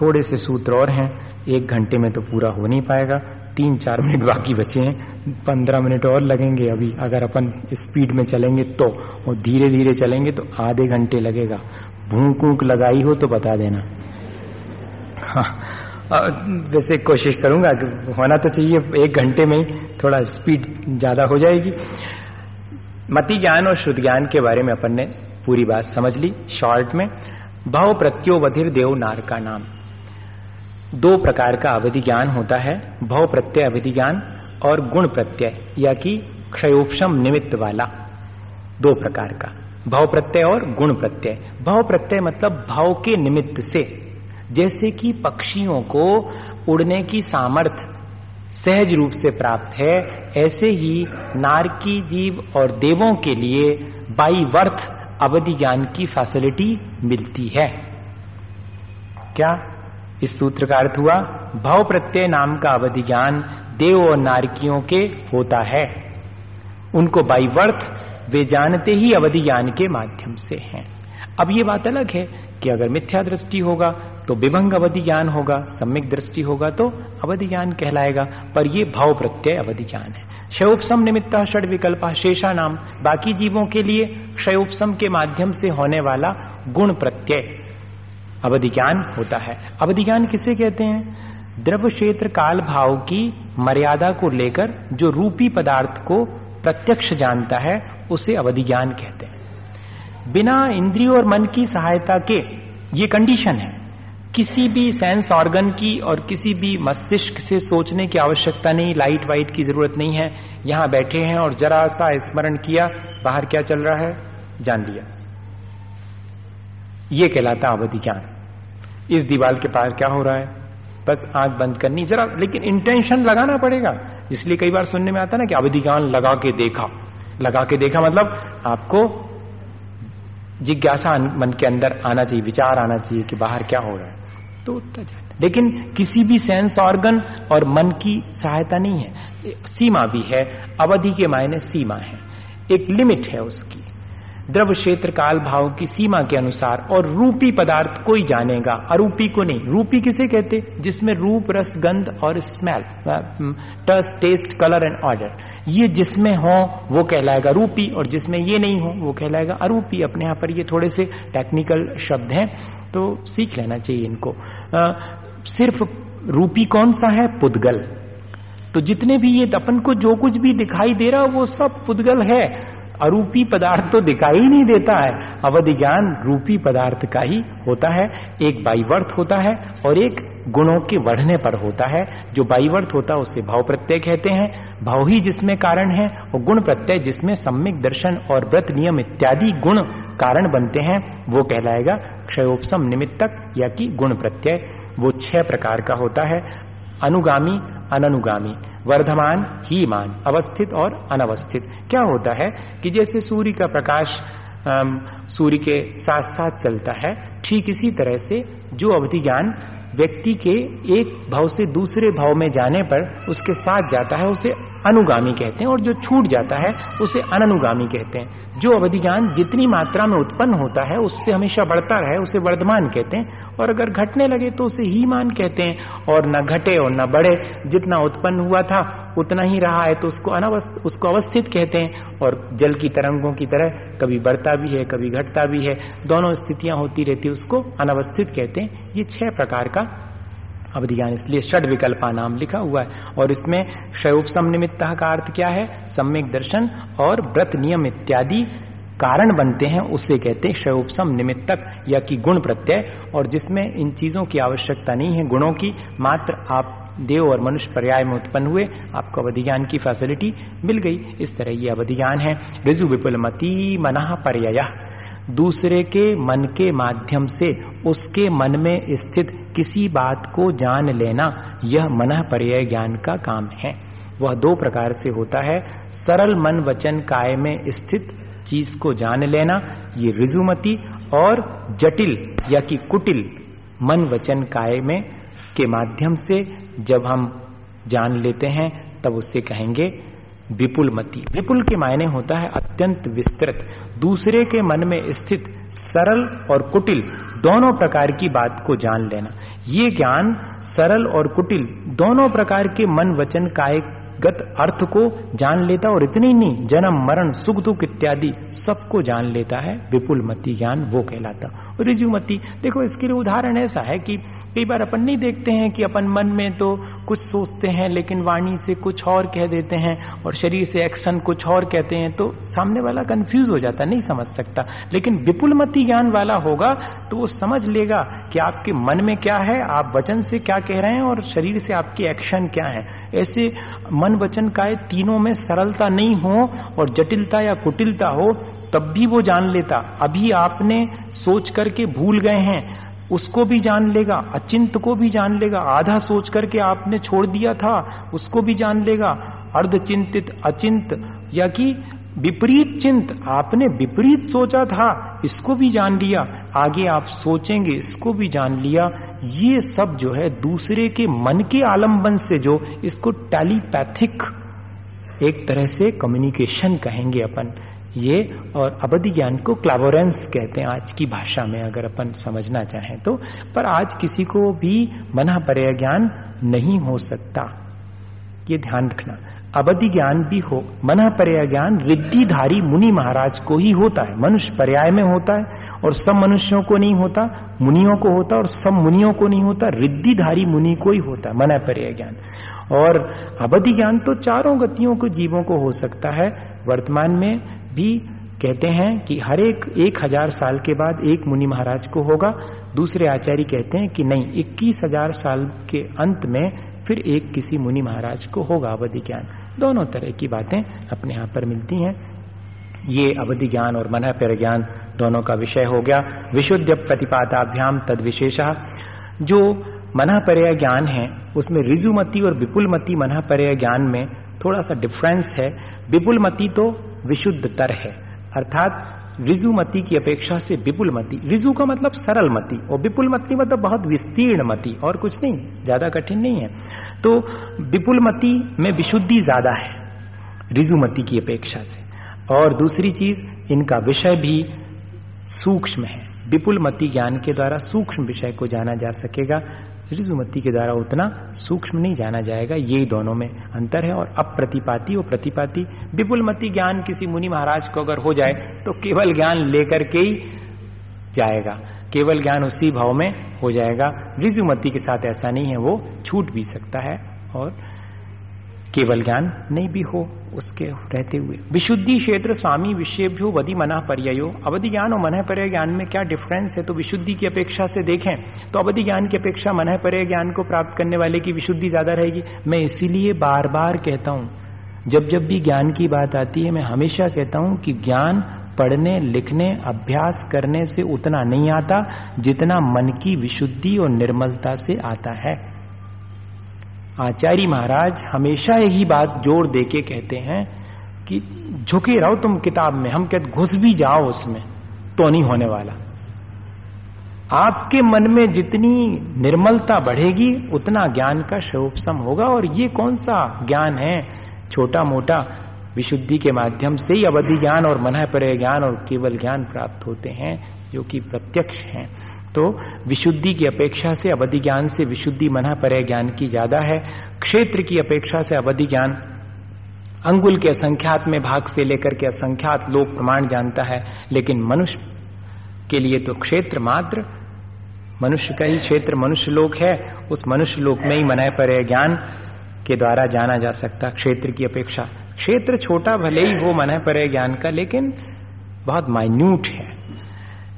थोड़े से सूत्र और हैं। एक घंटे में तो पूरा हो नहीं पाएगा। तीन चार मिनट बाकी बचे हैं। पंद्रह मिनट और लगेंगे अभी। अगर अपन स्पीड में चलेंगे तो और धीरे धीरे चलेंगे तो आधे घंटे लगेगा। भूख ऊक लगाई हो तो बता देना। वैसे कोशिश करूँगा होना तो चाहिए, एक घंटे में ही थोड़ा स्पीड ज़्यादा हो जाएगी। मति ज्ञान और शुद्ध ज्ञान के बारे में अपन ने पूरी बात समझ ली शॉर्ट में। भाव प्रत्योवधिर देव नार का नाम। दो प्रकार का अवधि ज्ञान होता है, भव प्रत्यय अवधि ज्ञान और गुण प्रत्यय, या कि क्षयोपम निमित्त वाला। दो प्रकार का। भाव प्रत्यय और गुण प्रत्यय। भाव प्रत्यय मतलब भाव के निमित्त से। जैसे कि पक्षियों को उड़ने की सामर्थ्य सहज रूप से प्राप्त है, ऐसे ही नारकी जीव और देवों के लिए बाई वर्थ अवधि ज्ञान की फैसिलिटी मिलती है। क्या इस सूत्र का अर्थ हुआ? भाव प्रत्यय नाम का अवधि ज्ञान देव और नारकियों के होता है। उनको बाई वर्थ वे जानते ही अवधि ज्ञान के माध्यम से हैं। अब ये बात अलग है कि अगर मिथ्या दृष्टि होगा तो विभंग अवधि ज्ञान होगा, सम्यक दृष्टि होगा तो अवधि ज्ञान कहलाएगा। पर यह भाव प्रत्यय अवधि ज्ञान है। क्षयोपम निमित्त षड विकल्प शेषा नाम बाकी जीवों के लिए क्षयोपम के माध्यम से होने वाला गुण प्रत्यय अवधि ज्ञान होता है। अवधि ज्ञान किसे कहते हैं? द्रव क्षेत्र काल भाव की मर्यादा को लेकर जो रूपी पदार्थ को प्रत्यक्ष जानता है, उसे अवधि ज्ञान कहते हैं। बिना इंद्रियों और मन की सहायता के ये कंडीशन है। किसी भी सेंस ऑर्गन की और किसी भी मस्तिष्क से सोचने की आवश्यकता नहीं लाइट वाइट की ज़रूरत नहीं है। यहाँ बैठे हैं और जरा सा स्मरण किया, बाहर क्या चल रहा है? जान लिया। ये कहलाता अवधि ज्ञान। इस दीवार के पार क्या हो रहा है? बस आँख बंद करनी, जरा लेकिन इंटेंशन लगाना पड़ेगा। इसलिए कई बार सुनने में आता ना कि अवधि ज्ञान लगा के देखा। लगा के देखा मतलब आपको जिज्ञासा मन के अंदर आना चाहिए, विचार आना चाहिए कि बाहर क्या हो रहा है। तो उठता जाता लेकिन किसी भी सेंस ऑर्गन और मन की सहायता नहीं है। सीमा भी है, अवधि के मायने सीमा है। एक लिमिट है उसकी। द्रव क्षेत्र काल भाव की सीमा के अनुसार और रूपी पदार्थ कोई जानेगा, अरूपी को नहीं। रूपी किसे कहते? जिसमें रूप, रस, गंध और स्मेल टस टेस्ट कलर एंड ऑर्डर ये जिसमें हो, वो कहलाएगा रूपी और जिसमें ये नहीं हो, वो कहलाएगा अरूपी। अपने यहाँ पर ये थोड़े से टेक्निकल शब्द हैं। तो सीख लेना चाहिए इनको। आ, सिर्फ़ रूपी कौन सा है? पुद्गल। तो जितने भी ये अपन को जो कुछ भी दिखाई दे रहा वो सब पुद्गल है। अरूपी पदार्थ तो दिखाई नहीं देता है। अवधि ज्ञान रूपी पदार्थ का ही होता है। एक बाईवर्थ होता है और एक गुणों के बढ़ने पर होता है। जो बाईवर्थ होता है उसे भाव प्रत्यय कहते हैं। भाव ही जिसमें कारण है और गुण प्रत्यय जिसमें सम्यक दर्शन और व्रत नियम इत्यादि गुण कारण बनते हैं, वो कहलाएगा क्षयोपम निमित्तक या कि गुण प्रत्यय। वो छह प्रकार का होता है, अनुगामी, अननुगामी, वर्धमान ही मान अवस्थित और अनवस्थित। क्या होता है कि जैसे सूर्य का प्रकाश सूर्य के साथ साथ चलता है, ठीक इसी तरह से जो अवधि ज्ञान व्यक्ति के एक भाव से दूसरे भाव में जाने पर उसके साथ जाता है, उसे अनुगामी कहते हैं और जो छूट जाता है, उसे अननुगामी कहते हैं। जो अवधि ज्ञान जितनी मात्रा में उत्पन्न होता है, उससे हमेशा बढ़ता रहे, उसे वर्धमान कहते हैं। और अगर घटने लगे तो उसे ही मान कहते हैं। और न घटे और न बढ़े, जितना उत्पन्न हुआ था, उतना ही रहा है तो उसको अनवस्थ उसको अवस्थित कहते हैं। और जल की तरंगों की तरह, कभी बढ़ता भी है, कभी घटता भी है, दोनों स्थितियाँ होती रहती है, उसको अनवस्थित कहते हैं। ये छह प्रकार का अवधि ज्ञान इसलिए षड विकल्पा नाम लिखा हुआ है। और इसमें शयोपम निमित्त का अर्थ क्या है? सम्यक दर्शन और व्रत नियम इत्यादि कारण बनते हैं, उसे कहते हैं शयोपम निमित्तक या कि गुण प्रत्यय। और जिसमें इन चीज़ों की आवश्यकता नहीं है, गुणों की, मात्र आप देव और मनुष्य पर्याय में उत्पन्न हुए, आपको अवधि ज्ञान की फैसिलिटी मिल गई। इस तरह ये अवधि ज्ञान है। ऋजु विपुल मती मना पर्याय। दूसरे के मन के माध्यम से, उसके मन में स्थित किसी बात को जान लेना यह मन पर्याय ज्ञान का काम है। वह दो प्रकार से होता है। सरल मन वचन काय में स्थित चीज़ को जान लेना, ये रिजुमति, और जटिल या कि कुटिल मन वचन काय में के माध्यम से जब हम जान लेते हैं, तब उसे कहेंगे विपुल मति विपुल के मायने होता है अत्यंत विस्तृत। दूसरे के मन में स्थित सरल और कुटिल दोनों प्रकार की बात को जान लेना। ये ज्ञान सरल और कुटिल दोनों प्रकार के मन वचन काय गत अर्थ को जान लेता और इतनी नहीं, जन्म, मरण, सुख दुख इत्यादि सबको जान लेता है। विपुल मति ज्ञान वो कहलाता। रिजुमति देखो, इसके लिए उदाहरण ऐसा है कि कई बार अपन नहीं देखते हैं कि अपन मन में तो कुछ सोचते हैं, लेकिन वाणी से कुछ और कह देते हैं और शरीर से एक्शन कुछ और कहते हैं तो सामने वाला कंफ्यूज हो जाता, नहीं समझ सकता। लेकिन विपुल मति ज्ञान वाला होगा तो वो समझ लेगा कि आपके मन में क्या है, आप वचन से क्या कह रहे हैं और शरीर से आपके एक्शन क्या है। ऐसे मन वचन का तीनों में सरलता नहीं हो और जटिलता या कुटिलता हो तब भी वो जान लेता, अभी आपने सोच करके भूल गए हैं, उसको भी जान लेगा, अचिंत को भी जान लेगा, आधा सोच करके आपने छोड़ दिया था, उसको भी जान लेगा, अर्धचिंतित, अचिंत, या कि विपरीत चिंत, आपने विपरीत सोचा था, इसको भी जान लिया, आगे आप सोचेंगे, इसको भी जान लिया, ये सब जो है दूसरे के मन के आलंबन से जो इसको टेलीपैथिक एक तरह से कम्युनिकेशन कहेंगे अपन। ये और अवधि ज्ञान को क्लावोरेंस कहते हैं आज की भाषा में, अगर अपन समझना चाहें तो। पर आज किसी को भी मना पर्य ज्ञान नहीं हो सकता। ये ध्यान रखना। अवधि ज्ञान भी हो मन पर्याय ज्ञान रिद्धिधारी मुनि महाराज को ही होता है। मनुष्य पर्याय में होता है और सब मनुष्यों को नहीं होता, मुनियों को होता और सब मुनियों को नहीं होता, रिद्धिधारी मुनि को ही होता है मन पर्याय ज्ञान। और अवधि ज्ञान तो चारों गतियों को, जीवों को हो सकता है। वर्तमान में भी कहते हैं कि हर एक एक हज़ार साल के बाद एक मुनि महाराज को होगा। दूसरे आचार्य कहते हैं कि नहीं, इक्कीस हज़ार साल के अंत में फिर एक किसी मुनि महाराज को होगा अवधि ज्ञान। दोनों तरह की बातें अपने यहाँ पर मिलती हैं। ये अवधि ज्ञान और मन पर ज्ञान दोनों का विषय हो गया। विशुद्ध प्रतिपादाभ्याम तद विशेष। जो मना पर्य ज्ञान है, उसमें रिजुमति और विपुलमति मना पर्य ज्ञान में थोड़ा सा डिफरेंस है। विपुलमति तो विशुद्ध तर है। अर्थात रिजुमति की अपेक्षा से विपुल मति रिजु का मतलब सरल मती और विपुल मति मतलब बहुत विस्तीर्ण मती और कुछ नहीं, ज़्यादा कठिन नहीं है। तो विपुल मति में विशुद्धि ज़्यादा है रिजुमति की अपेक्षा से। और दूसरी चीज़, इनका विषय भी सूक्ष्म है। विपुल मति ज्ञान के द्वारा सूक्ष्म विषय को जाना जा सकेगा। ऋजुमति के द्वारा उतना सूक्ष्म नहीं जाना जाएगा। ये दोनों में अंतर है और अप्रतिपाती और प्रतिपाती। विपुलमति ज्ञान किसी मुनि महाराज को अगर हो जाए तो केवल ज्ञान लेकर के ही जाएगा। केवल ज्ञान उसी भाव में हो जाएगा। ऋजुमति के साथ ऐसा नहीं है, वो छूट भी सकता है और केवल ज्ञान नहीं भी हो। उसके रहते हुए। विशुद्धि क्षेत्र स्वामी विषयभ्यो वधि मना पर्यो अवधि ज्ञान और मन पर्य ज्ञान में क्या डिफरेंस है? तो विशुद्धि की अपेक्षा से देखें तो अवधि ज्ञान की अपेक्षा मन पर्य ज्ञान को प्राप्त करने वाले की विशुद्धि ज़्यादा रहेगी। मैं इसीलिए बार बार कहता हूँ, जब जब भी ज्ञान की बात आती है, मैं हमेशा कहता हूँ कि ज्ञान पढ़ने, लिखने, अभ्यास करने से उतना नहीं आता जितना मन की विशुद्धि और निर्मलता से आता है। आचार्य महाराज हमेशा यही बात ज़ोर दे के कहते हैं कि झुके रहो तुम किताब में, हम कहते, घुस भी जाओ उसमें तो नहीं होने वाला। आपके मन में जितनी निर्मलता बढ़ेगी, उतना ज्ञान का शोपसम होगा। और ये कौन सा ज्ञान है? छोटा मोटा विशुद्धि के माध्यम से ही अवधि ज्ञान और मन पर ज्ञान और केवल ज्ञान प्राप्त होते हैं, जो कि प्रत्यक्ष हैं। तो विशुद्धि की अपेक्षा से, अवधि ज्ञान से विशुद्धि मना पर ज्ञान की ज़्यादा है। क्षेत्र की अपेक्षा से अवधि ज्ञान अंगुल के असंख्यात में भाग से लेकर के असंख्यात लोक प्रमाण जानता है, लेकिन मनुष्य के लिए तो क्षेत्र मात्र, मनुष्य का ही क्षेत्र मनुष्य लोक है, उस मनुष्य लोक में ही मनाए पर ज्ञान के द्वारा जाना जा सकता क्षेत्र की अपेक्षा। क्षेत्र छोटा भले ही हो मन पर ज्ञान का, लेकिन बहुत माइन्यूट है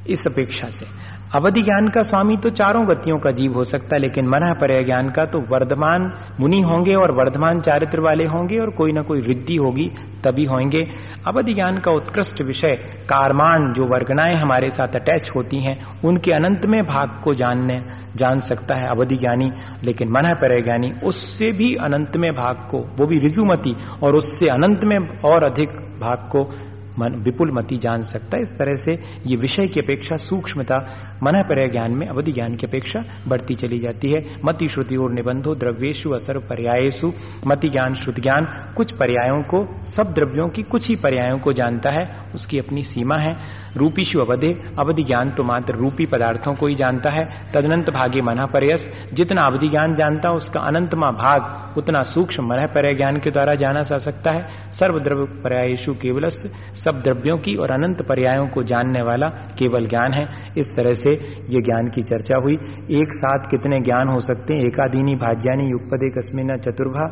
इस अपेक्षा से। अवधि ज्ञान का स्वामी तो चारों गतियों का जीव हो सकता है, लेकिन मना पर ज्ञान का तो वर्धमान मुनि होंगे और वर्धमान चारित्र वाले होंगे और कोई ना कोई रिद्धि होगी, तभी होंगे। अवधि ज्ञान का उत्कृष्ट विषय, कारमान जो वर्गनाएँ हमारे साथ अटैच होती हैं, उनके अनंत में भाग को जानने, जान सकता है अवधि ज्ञानी, लेकिन मन पर ज्ञानी उससे भी अनंत में भाग को, वो भी रिजुमती, और उससे अनंत में और अधिक भाग को मन विपुल मति जान सकता है। इस तरह से ये विषय की अपेक्षा, सूक्ष्मता मन पर ज्ञान में अवधि ज्ञान की अपेक्षा बढ़ती चली जाती है। मति, श्रुति और निबंधो द्रव्येशु असर पर्यायसु मति ज्ञान, श्रुति ज्ञान, कुछ पर्यायों को, सब द्रव्यों की कुछ ही पर्यायों को जानता है। उसकी अपनी सीमा है। रूपीशु अवधि अवधि ज्ञान तो मात्र रूपी पदार्थों को ही जानता है, तदनंत भागे मना परयस। जितना अवधि ज्ञान जानता उसका अनंतमा भाग, उतना सूक्ष्म मन पर ज्ञान के द्वारा जाना जा सकता है। सर्वद्रव्य पर्यायशु केवल सब द्रव्यों की और अनंत पर्यायों को जानने वाला केवल ज्ञान है। इस तरह से ये ज्ञान की चर्चा हुई। एक साथ कितने ज्ञान हो सकते हैं? एकादीनी, भाज्यानी, युगपदे कस्मिन चतुर्भा।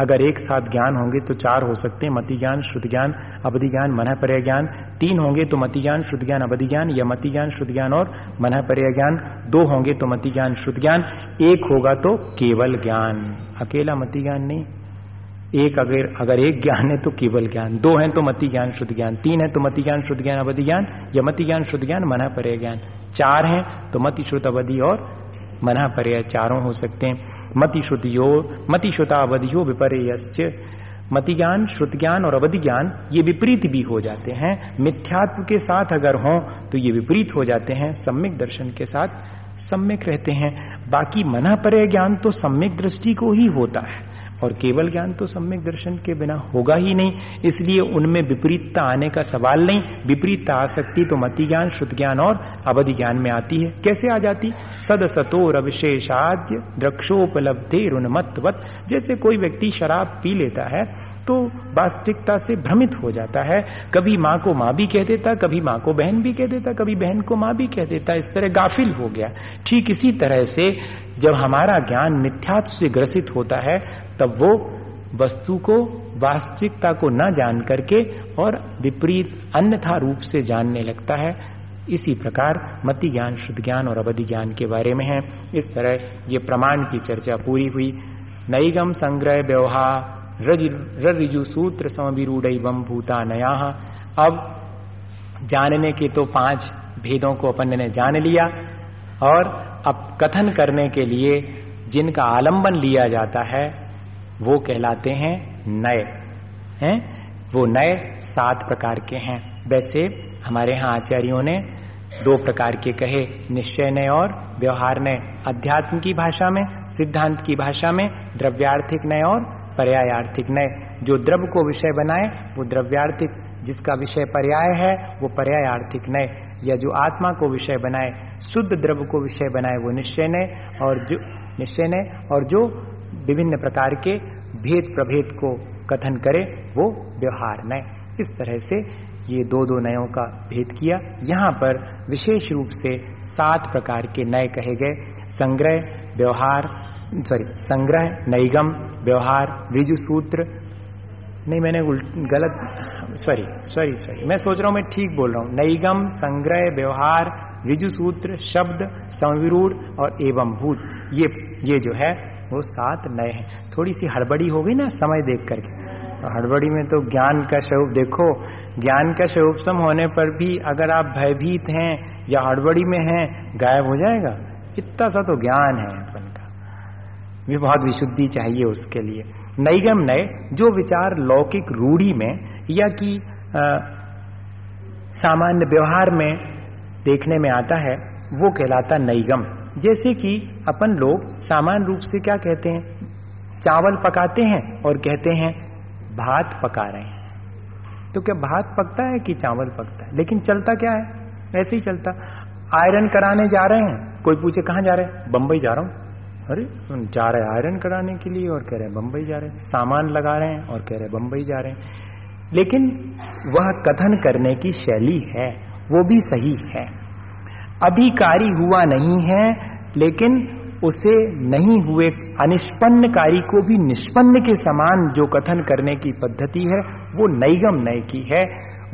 अगर एक साथ ज्ञान होंगे तो चार हो सकते हैं। मति ज्ञान श्रुत ज्ञान अवधि ज्ञान मन पर ज्ञान। तीन होंगे तो मति ज्ञान श्रुति ज्ञान अवधि ज्ञान या मति ज्ञान श्रुति ज्ञान और मन पर ज्ञान दो होंगे तो मति ज्ञान श्रुति ज्ञान एक होगा तो केवल ज्ञान। अकेला मति ज्ञान नहीं। एक अगर अगर एक ज्ञान है तो केवल ज्ञान। दो हैं तो मति ज्ञान शुद्ध ज्ञान तीन है तो मति ज्ञान शुद्ध ज्ञान अवधि ज्ञान या मति ज्ञान शुद्ध ज्ञान मना पर ज्ञान चार हैं तो मति श्रुत अवधि और मना पर्य चारों हो सकते हैं। मति श्रुतियो मति श्रुता अवधियो विपर्यश्च मति ज्ञान श्रुत ज्ञान और अवधि ज्ञान ये विपरीत भी हो जाते हैं। मिथ्यात्व के साथ अगर हों तो ये विपरीत हो जाते हैं। सम्यक दर्शन के साथ सम्यक रहते हैं। बाकी मना पर ज्ञान तो सम्यक दृष्टि को ही होता है। और केवल ज्ञान तो सम्यक दर्शन के बिना होगा ही नहीं, इसलिए उनमें विपरीतता आने का सवाल नहीं। विपरीतता आ सकती तो मति ज्ञान, श्रुत ज्ञान और अवधि ज्ञान में आती है। कैसे आ जाती? सद सतोर अविशेषाद्य द्रक्षोपलब्धि रुणमत्वत। जैसे कोई व्यक्ति शराब पी लेता है तो वास्तविकता से भ्रमित हो जाता है। कभी माँ को माँ भी कह देता, कभी माँ को बहन भी कह देता, कभी बहन को माँ भी कह देता। इस तरह गाफिल हो गया। ठीक इसी तरह से जब हमारा ज्ञान मिथ्यात्व से ग्रसित होता है तब वो वस्तु को, वास्तविकता को न जान करके और विपरीत अन्यथा रूप से जानने लगता है। इसी प्रकार मति ज्ञान, शुद्ध ज्ञान और अवधि ज्ञान के बारे में है। इस तरह ये प्रमाण की चर्चा पूरी हुई। नईगम संग्रह व्यवहार रिजु सूत्र समविरूढ़ भूता नया अब जानने के तो पाँच भेदों को अपन ने जान लिया और अब कथन करने के लिए जिनका आलंबन लिया जाता है वो कहलाते हैं नए, हैं? वो नए सात प्रकार के हैं। वैसे हमारे यहाँ आचार्यों ने दो प्रकार के कहे, निश्चय नय और व्यवहार नय अध्यात्म की भाषा में, सिद्धांत की भाषा में द्रव्यार्थिक नय और पर्यायार्थिक नय जो द्रव्य को विषय बनाए, वो द्रव्यार्थिक। जिसका विषय पर्याय है, वो पर्यायार्थिक नय या जो आत्मा को विषय बनाए, शुद्ध द्रव्य को विषय बनाए, वो निश्चय नय और जो, निश्चय नय और जो विभिन्न प्रकार के भेद प्रभेद को कथन करे, वो व्यवहार नय इस तरह से ये दो दो नयों का भेद किया। यहाँ पर विशेष रूप से सात प्रकार के नए कहे गए। संग्रह, व्यवहार सॉरी संग्रह, नैगम, व्यवहार रिजु सूत्र। नहीं, मैंने गलत सॉरी सॉरी सॉरी मैं सोच रहा हूँ मैं ठीक बोल रहा हूँ। नैगम, संग्रह, व्यवहार रिजु सूत्र, शब्द, संविरूढ़ और एवं भूत। ये ये जो है, वो सात नए हैं। थोड़ी सी हड़बड़ी हो गई ना समय देख करके। तो हड़बड़ी में तो ज्ञान का स्वरूप, देखो, ज्ञान का स्वरूप सम होने पर भी अगर आप भयभीत हैं या हड़बड़ी में हैं, गायब हो जाएगा। इतना सा तो ज्ञान है अपन का। भी बहुत विशुद्धि चाहिए उसके लिए। नईगम नए, जो विचार लौकिक रूढ़ी में या कि सामान्य व्यवहार में देखने में आता है, वो कहलाता नईगम जैसे कि अपन लोग सामान्य रूप से क्या कहते हैं? चावल पकाते हैं और कहते हैं, भात पका रहे हैं। तो क्या भात पकता है कि चावल पकता है? लेकिन चलता क्या है? ऐसे ही चलता। आयरन कराने जा रहे हैं। कोई पूछे, कहाँ जा रहे हैं? बंबई जा रहा हूँ। अरे जा रहे आयरन कराने के लिए और कह रहे हैं, बंबई जा रहे हैं। सामान लगा रहे हैं और कह रहे हैं, बंबई जा रहे हैं। लेकिन वह कथन करने की शैली है, वो भी सही है। अधिकारी हुआ नहीं है, लेकिन उसे नहीं हुए अनिष्पन्न कार्य को भी निष्पन्न के समान जो कथन करने की पद्धति है, वो नैगम नय की है,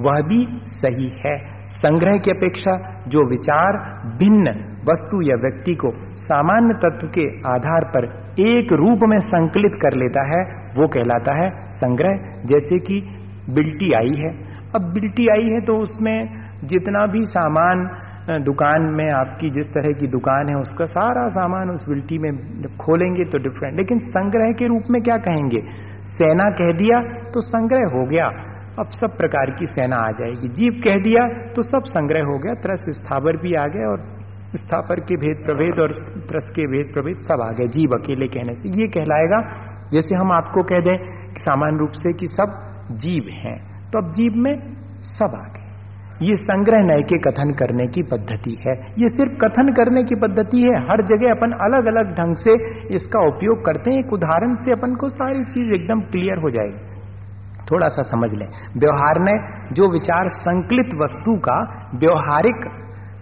वह भी सही है। संग्रह की अपेक्षा जो विचार भिन्न वस्तु या व्यक्ति को सामान्य तत्व के आधार पर एक रूप में संकलित कर लेता है, वो कहलाता है संग्रह, जैसे कि बिल्टी आई है। अब बिल्टी आई है तो उसमें जितना भी सामान दुकान में आपकी जिस तरह की दुकान है, उसका सारा सामान उस बिल्टी में खोलेंगे तो डिफरेंट लेकिन संग्रह के रूप में क्या कहेंगे? सेना कह दिया तो संग्रह हो गया। अब सब प्रकार की सेना आ जाएगी। जीव कह दिया तो सब संग्रह हो गया। त्रस स्थावर भी आ गए और स्थापर के भेद प्रभेद और त्रस के भेद प्रभेद सब आ गए, जीव अकेले कहने से। ये कहलाएगा, जैसे हम आपको कह दें कि सामान्य रूप से कि सब जीव हैं। तो अब जीव में सब आ गए। ये संग्रह नय के कथन करने की पद्धति है। ये सिर्फ़ कथन करने की पद्धति है। हर जगह अपन अलग अलग ढंग से इसका उपयोग करते हैं। एक उदाहरण से अपन को सारी चीज़ एकदम क्लियर हो जाएगी। थोड़ा सा समझ लें। व्यवहार में जो विचार संकलित वस्तु का व्यवहारिक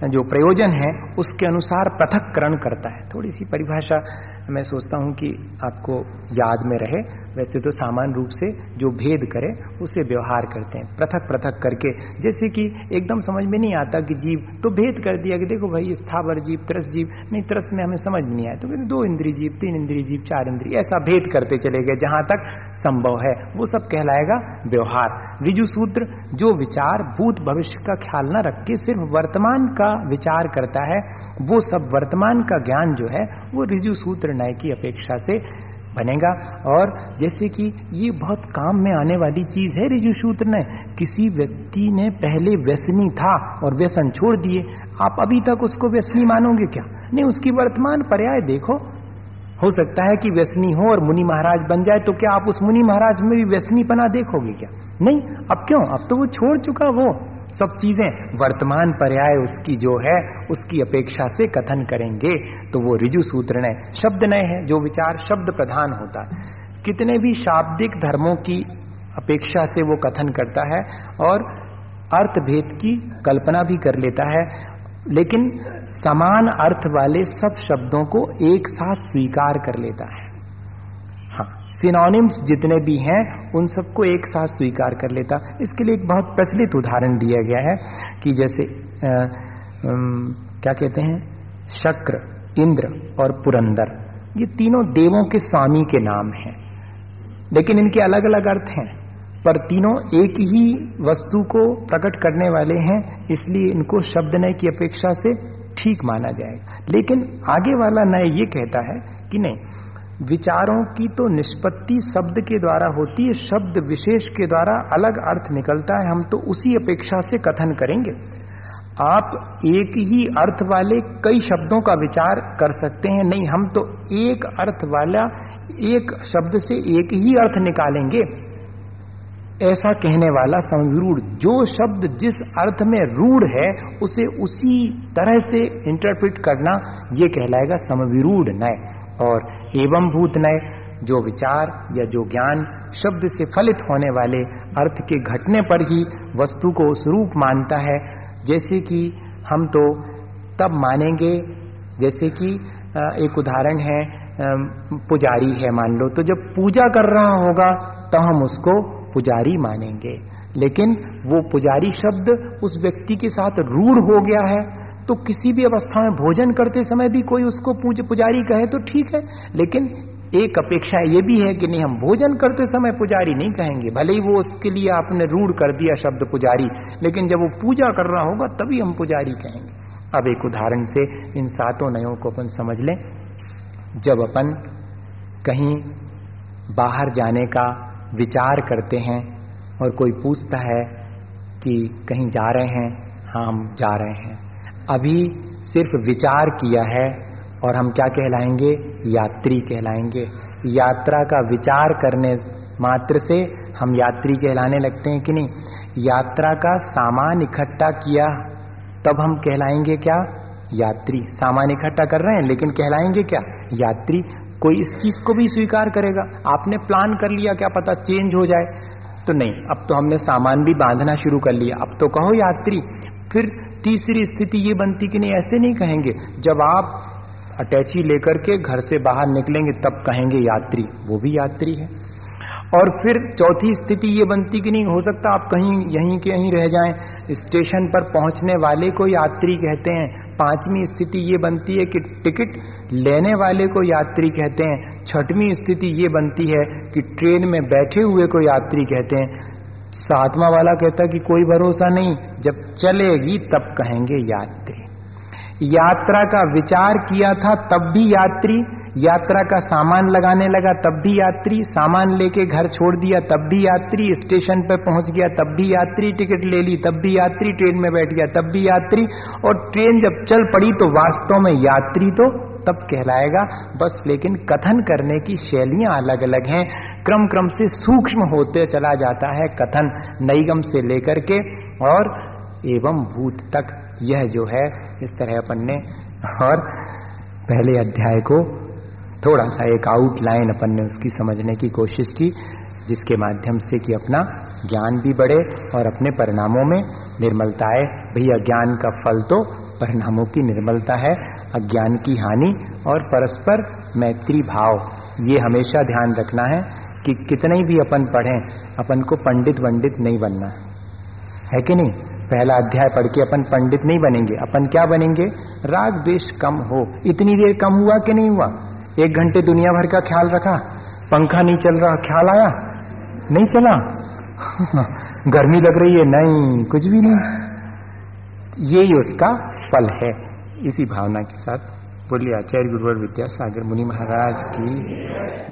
जो प्रयोजन है, उसके अनुसार पृथककरण करता है। थोड़ी सी परिभाषा मैं सोचता हूँ कि आपको याद में रहे। वैसे तो सामान्य रूप से जो भेद करे, उसे व्यवहार करते हैं, पृथक पृथक करके। जैसे कि एकदम समझ में नहीं आता कि जीव तो भेद कर दिया कि देखो भाई स्थावर जीव, त्रस जीव, नहीं, त्रस में हमें समझ नहीं आया। तो कहते दो इंद्री जीव, तीन इंद्री जीव, चार इंद्री ऐसा भेद करते चले गए, जहाँ तक संभव है। वो सब कहलाएगा व्यवहार। रिजु सूत्र जो विचार भूत भविष्य का ख्याल न रख के सिर्फ़ वर्तमान का विचार करता है, वो सब वर्तमान का ज्ञान जो है, वो रिजु सूत्र नय की अपेक्षा से बनेगा। और जैसे कि ये बहुत काम में आने वाली चीज़ है रिजु सूत्र ने, किसी व्यक्ति ने पहले व्यसनी था और व्यसन छोड़ दिए, आप अभी तक उसको व्यसनी मानोगे क्या? नहीं, उसकी वर्तमान पर्याय देखो। हो सकता है कि व्यसनी हो और मुनि महाराज बन जाए तो क्या आप उस मुनि महाराज में भी व्यसनी पना देखोगे क्या? नहीं, अब क्यों? अब तो वो छोड़ चुका वो। सब चीज़ें, वर्तमान पर्याय उसकी जो है, उसकी अपेक्षा से कथन करेंगे तो वो रिजु सूत्र ने शब्द नए है, जो विचार शब्द प्रधान होता है। कितने भी शाब्दिक धर्मों की अपेक्षा से वो कथन करता है, और अर्थ भेद की कल्पना भी कर लेता है, लेकिन समान अर्थ वाले सब शब्दों को एक साथ स्वीकार कर लेता है। सिनोनिम्स जितने भी हैं उन सबको एक साथ स्वीकार कर लेता। इसके लिए एक बहुत प्रचलित उदाहरण दिया गया है कि जैसे आ, आ, क्या कहते हैं? शक्र इंद्र और पुरंदर। ये तीनों देवों के स्वामी के नाम हैं। लेकिन इनके अलग अलग अर्थ हैं। पर तीनों एक ही वस्तु को प्रकट करने वाले हैं इसलिए इनको शब्द नय की अपेक्षा से ठीक माना जाएगा। लेकिन आगे वाला नय ये कहता है कि नहीं विचारों की तो निष्पत्ति शब्द के द्वारा होती है, शब्द विशेष के द्वारा अलग अर्थ निकलता है, हम तो उसी अपेक्षा से कथन करेंगे। आप एक ही अर्थ वाले कई शब्दों का विचार कर सकते हैं, नहीं, हम तो एक अर्थ वाला, एक शब्द से एक ही अर्थ निकालेंगे। ऐसा कहने वाला समविरूढ़ जो शब्द जिस अर्थ में रूढ़ है, उसे उसी तरह से इंटरप्रिट करना यह कहलाएगा समविरूढ़ नय। और एवं भूत नय जो विचार या जो ज्ञान शब्द से फलित होने वाले अर्थ के घटने पर ही वस्तु को उस रूप मानता है, जैसे कि हम तो तब मानेंगे, जैसे कि एक उदाहरण है पुजारी है मान लो तो जब पूजा कर रहा होगा तो हम उसको पुजारी मानेंगे। लेकिन वो पुजारी शब्द उस व्यक्ति के साथ रूढ़ हो गया है तो किसी भी अवस्था में भोजन करते समय भी कोई उसको पूज पुजारी कहे तो ठीक है, लेकिन एक अपेक्षा ये भी है कि नहीं, हम भोजन करते समय पुजारी नहीं कहेंगे, भले ही वो उसके लिए आपने रूढ़ कर दिया शब्द पुजारी, लेकिन जब वो पूजा कर रहा होगा तभी हम पुजारी कहेंगे। अब एक उदाहरण से इन सातों नयों को अपन समझ लें। जब अपन कहीं बाहर जाने का विचार करते हैं और कोई पूछता है कि कहीं जा रहे हैं हाँ हम जा रहे हैं। अभी सिर्फ़ विचार किया है और हम क्या कहलाएँगे? यात्री कहलाएँगे। यात्रा का विचार करने मात्र से हम यात्री कहलाने लगते हैं कि नहीं? यात्रा का सामान इकट्ठा किया, तब हम कहलाएँगे क्या? यात्री। सामान इकट्ठा कर रहे हैं, लेकिन कहलाएँगे क्या? यात्री कोई इस चीज़ को भी स्वीकार करेगा। आपने प्लान कर लिया, क्या पता चेंज हो जाए। तो नहीं, अब तो हमने सामान भी बांधना शुरू कर लिया। अब तो कहो यात्री, फिर तीसरी स्थिति ये बनती कि नहीं, ऐसे नहीं कहेंगे। जब आप अटैची लेकर के घर से बाहर निकलेंगे, तब कहेंगे यात्री। वो भी यात्री है। और फिर चौथी स्थिति ये बनती कि नहीं, हो सकता आप कहीं, यहीं के यहीं रह जाएँ। स्टेशन पर पहुँचने वाले को यात्री कहते हैं। पांचवी स्थिति ये बनती है कि टिकट लेने वाले को यात्री कहते हैं। छठवीं स्थिति ये बनती है कि ट्रेन में बैठे हुए को यात्री कहते हैं। सातवां वाला कहता कि कोई भरोसा नहीं, जब चलेगी तब कहेंगे यात्री। यात्रा का विचार किया था, तब भी यात्री, यात्रा का सामान लगाने लगा, तब भी यात्री, सामान लेके घर छोड़ दिया, तब भी यात्री, स्टेशन पर पहुँच गया, तब भी यात्री, टिकट ले ली, तब भी यात्री, ट्रेन में बैठ गया, तब भी यात्री, और ट्रेन जब चल पड़ी तो वास्तव में यात्री तो तब कहलाएगा। बस लेकिन कथन करने की शैलियाँ अलग अलग हैं। क्रम क्रम से सूक्ष्म होते चला जाता है कथन नईगम से लेकर के और एवं भूत तक। यह जो है, इस तरह अपन ने और पहले अध्याय को थोड़ा सा एक आउटलाइन अपन ने उसकी समझने की कोशिश की, जिसके माध्यम से कि अपना ज्ञान भी बढ़े और अपने परिणामों में निर्मलता आए। भैया, ज्ञान का फल तो परिणामों की निर्मलता है। अज्ञान की हानि और परस्पर मैत्री भाव। ये हमेशा ध्यान रखना है कि कितने भी अपन पढ़ें, अपन को पंडित वंडित नहीं बनना। है है कि नहीं? पहला अध्याय पढ़ के अपन पंडित नहीं बनेंगे। अपन क्या बनेंगे? राग द्वेष कम हो। इतनी देर कम हुआ कि नहीं हुआ? एक घंटे दुनिया भर का ख्याल रखा? पंखा नहीं चल रहा, ख्याल आया? नहीं चला? गर्मी लग रही है? नहीं, कुछ भी नहीं। यही उसका फल है। इसी भावना के साथ बोलिए आचार्य गुरुवर विद्यासागर मुनि महाराज की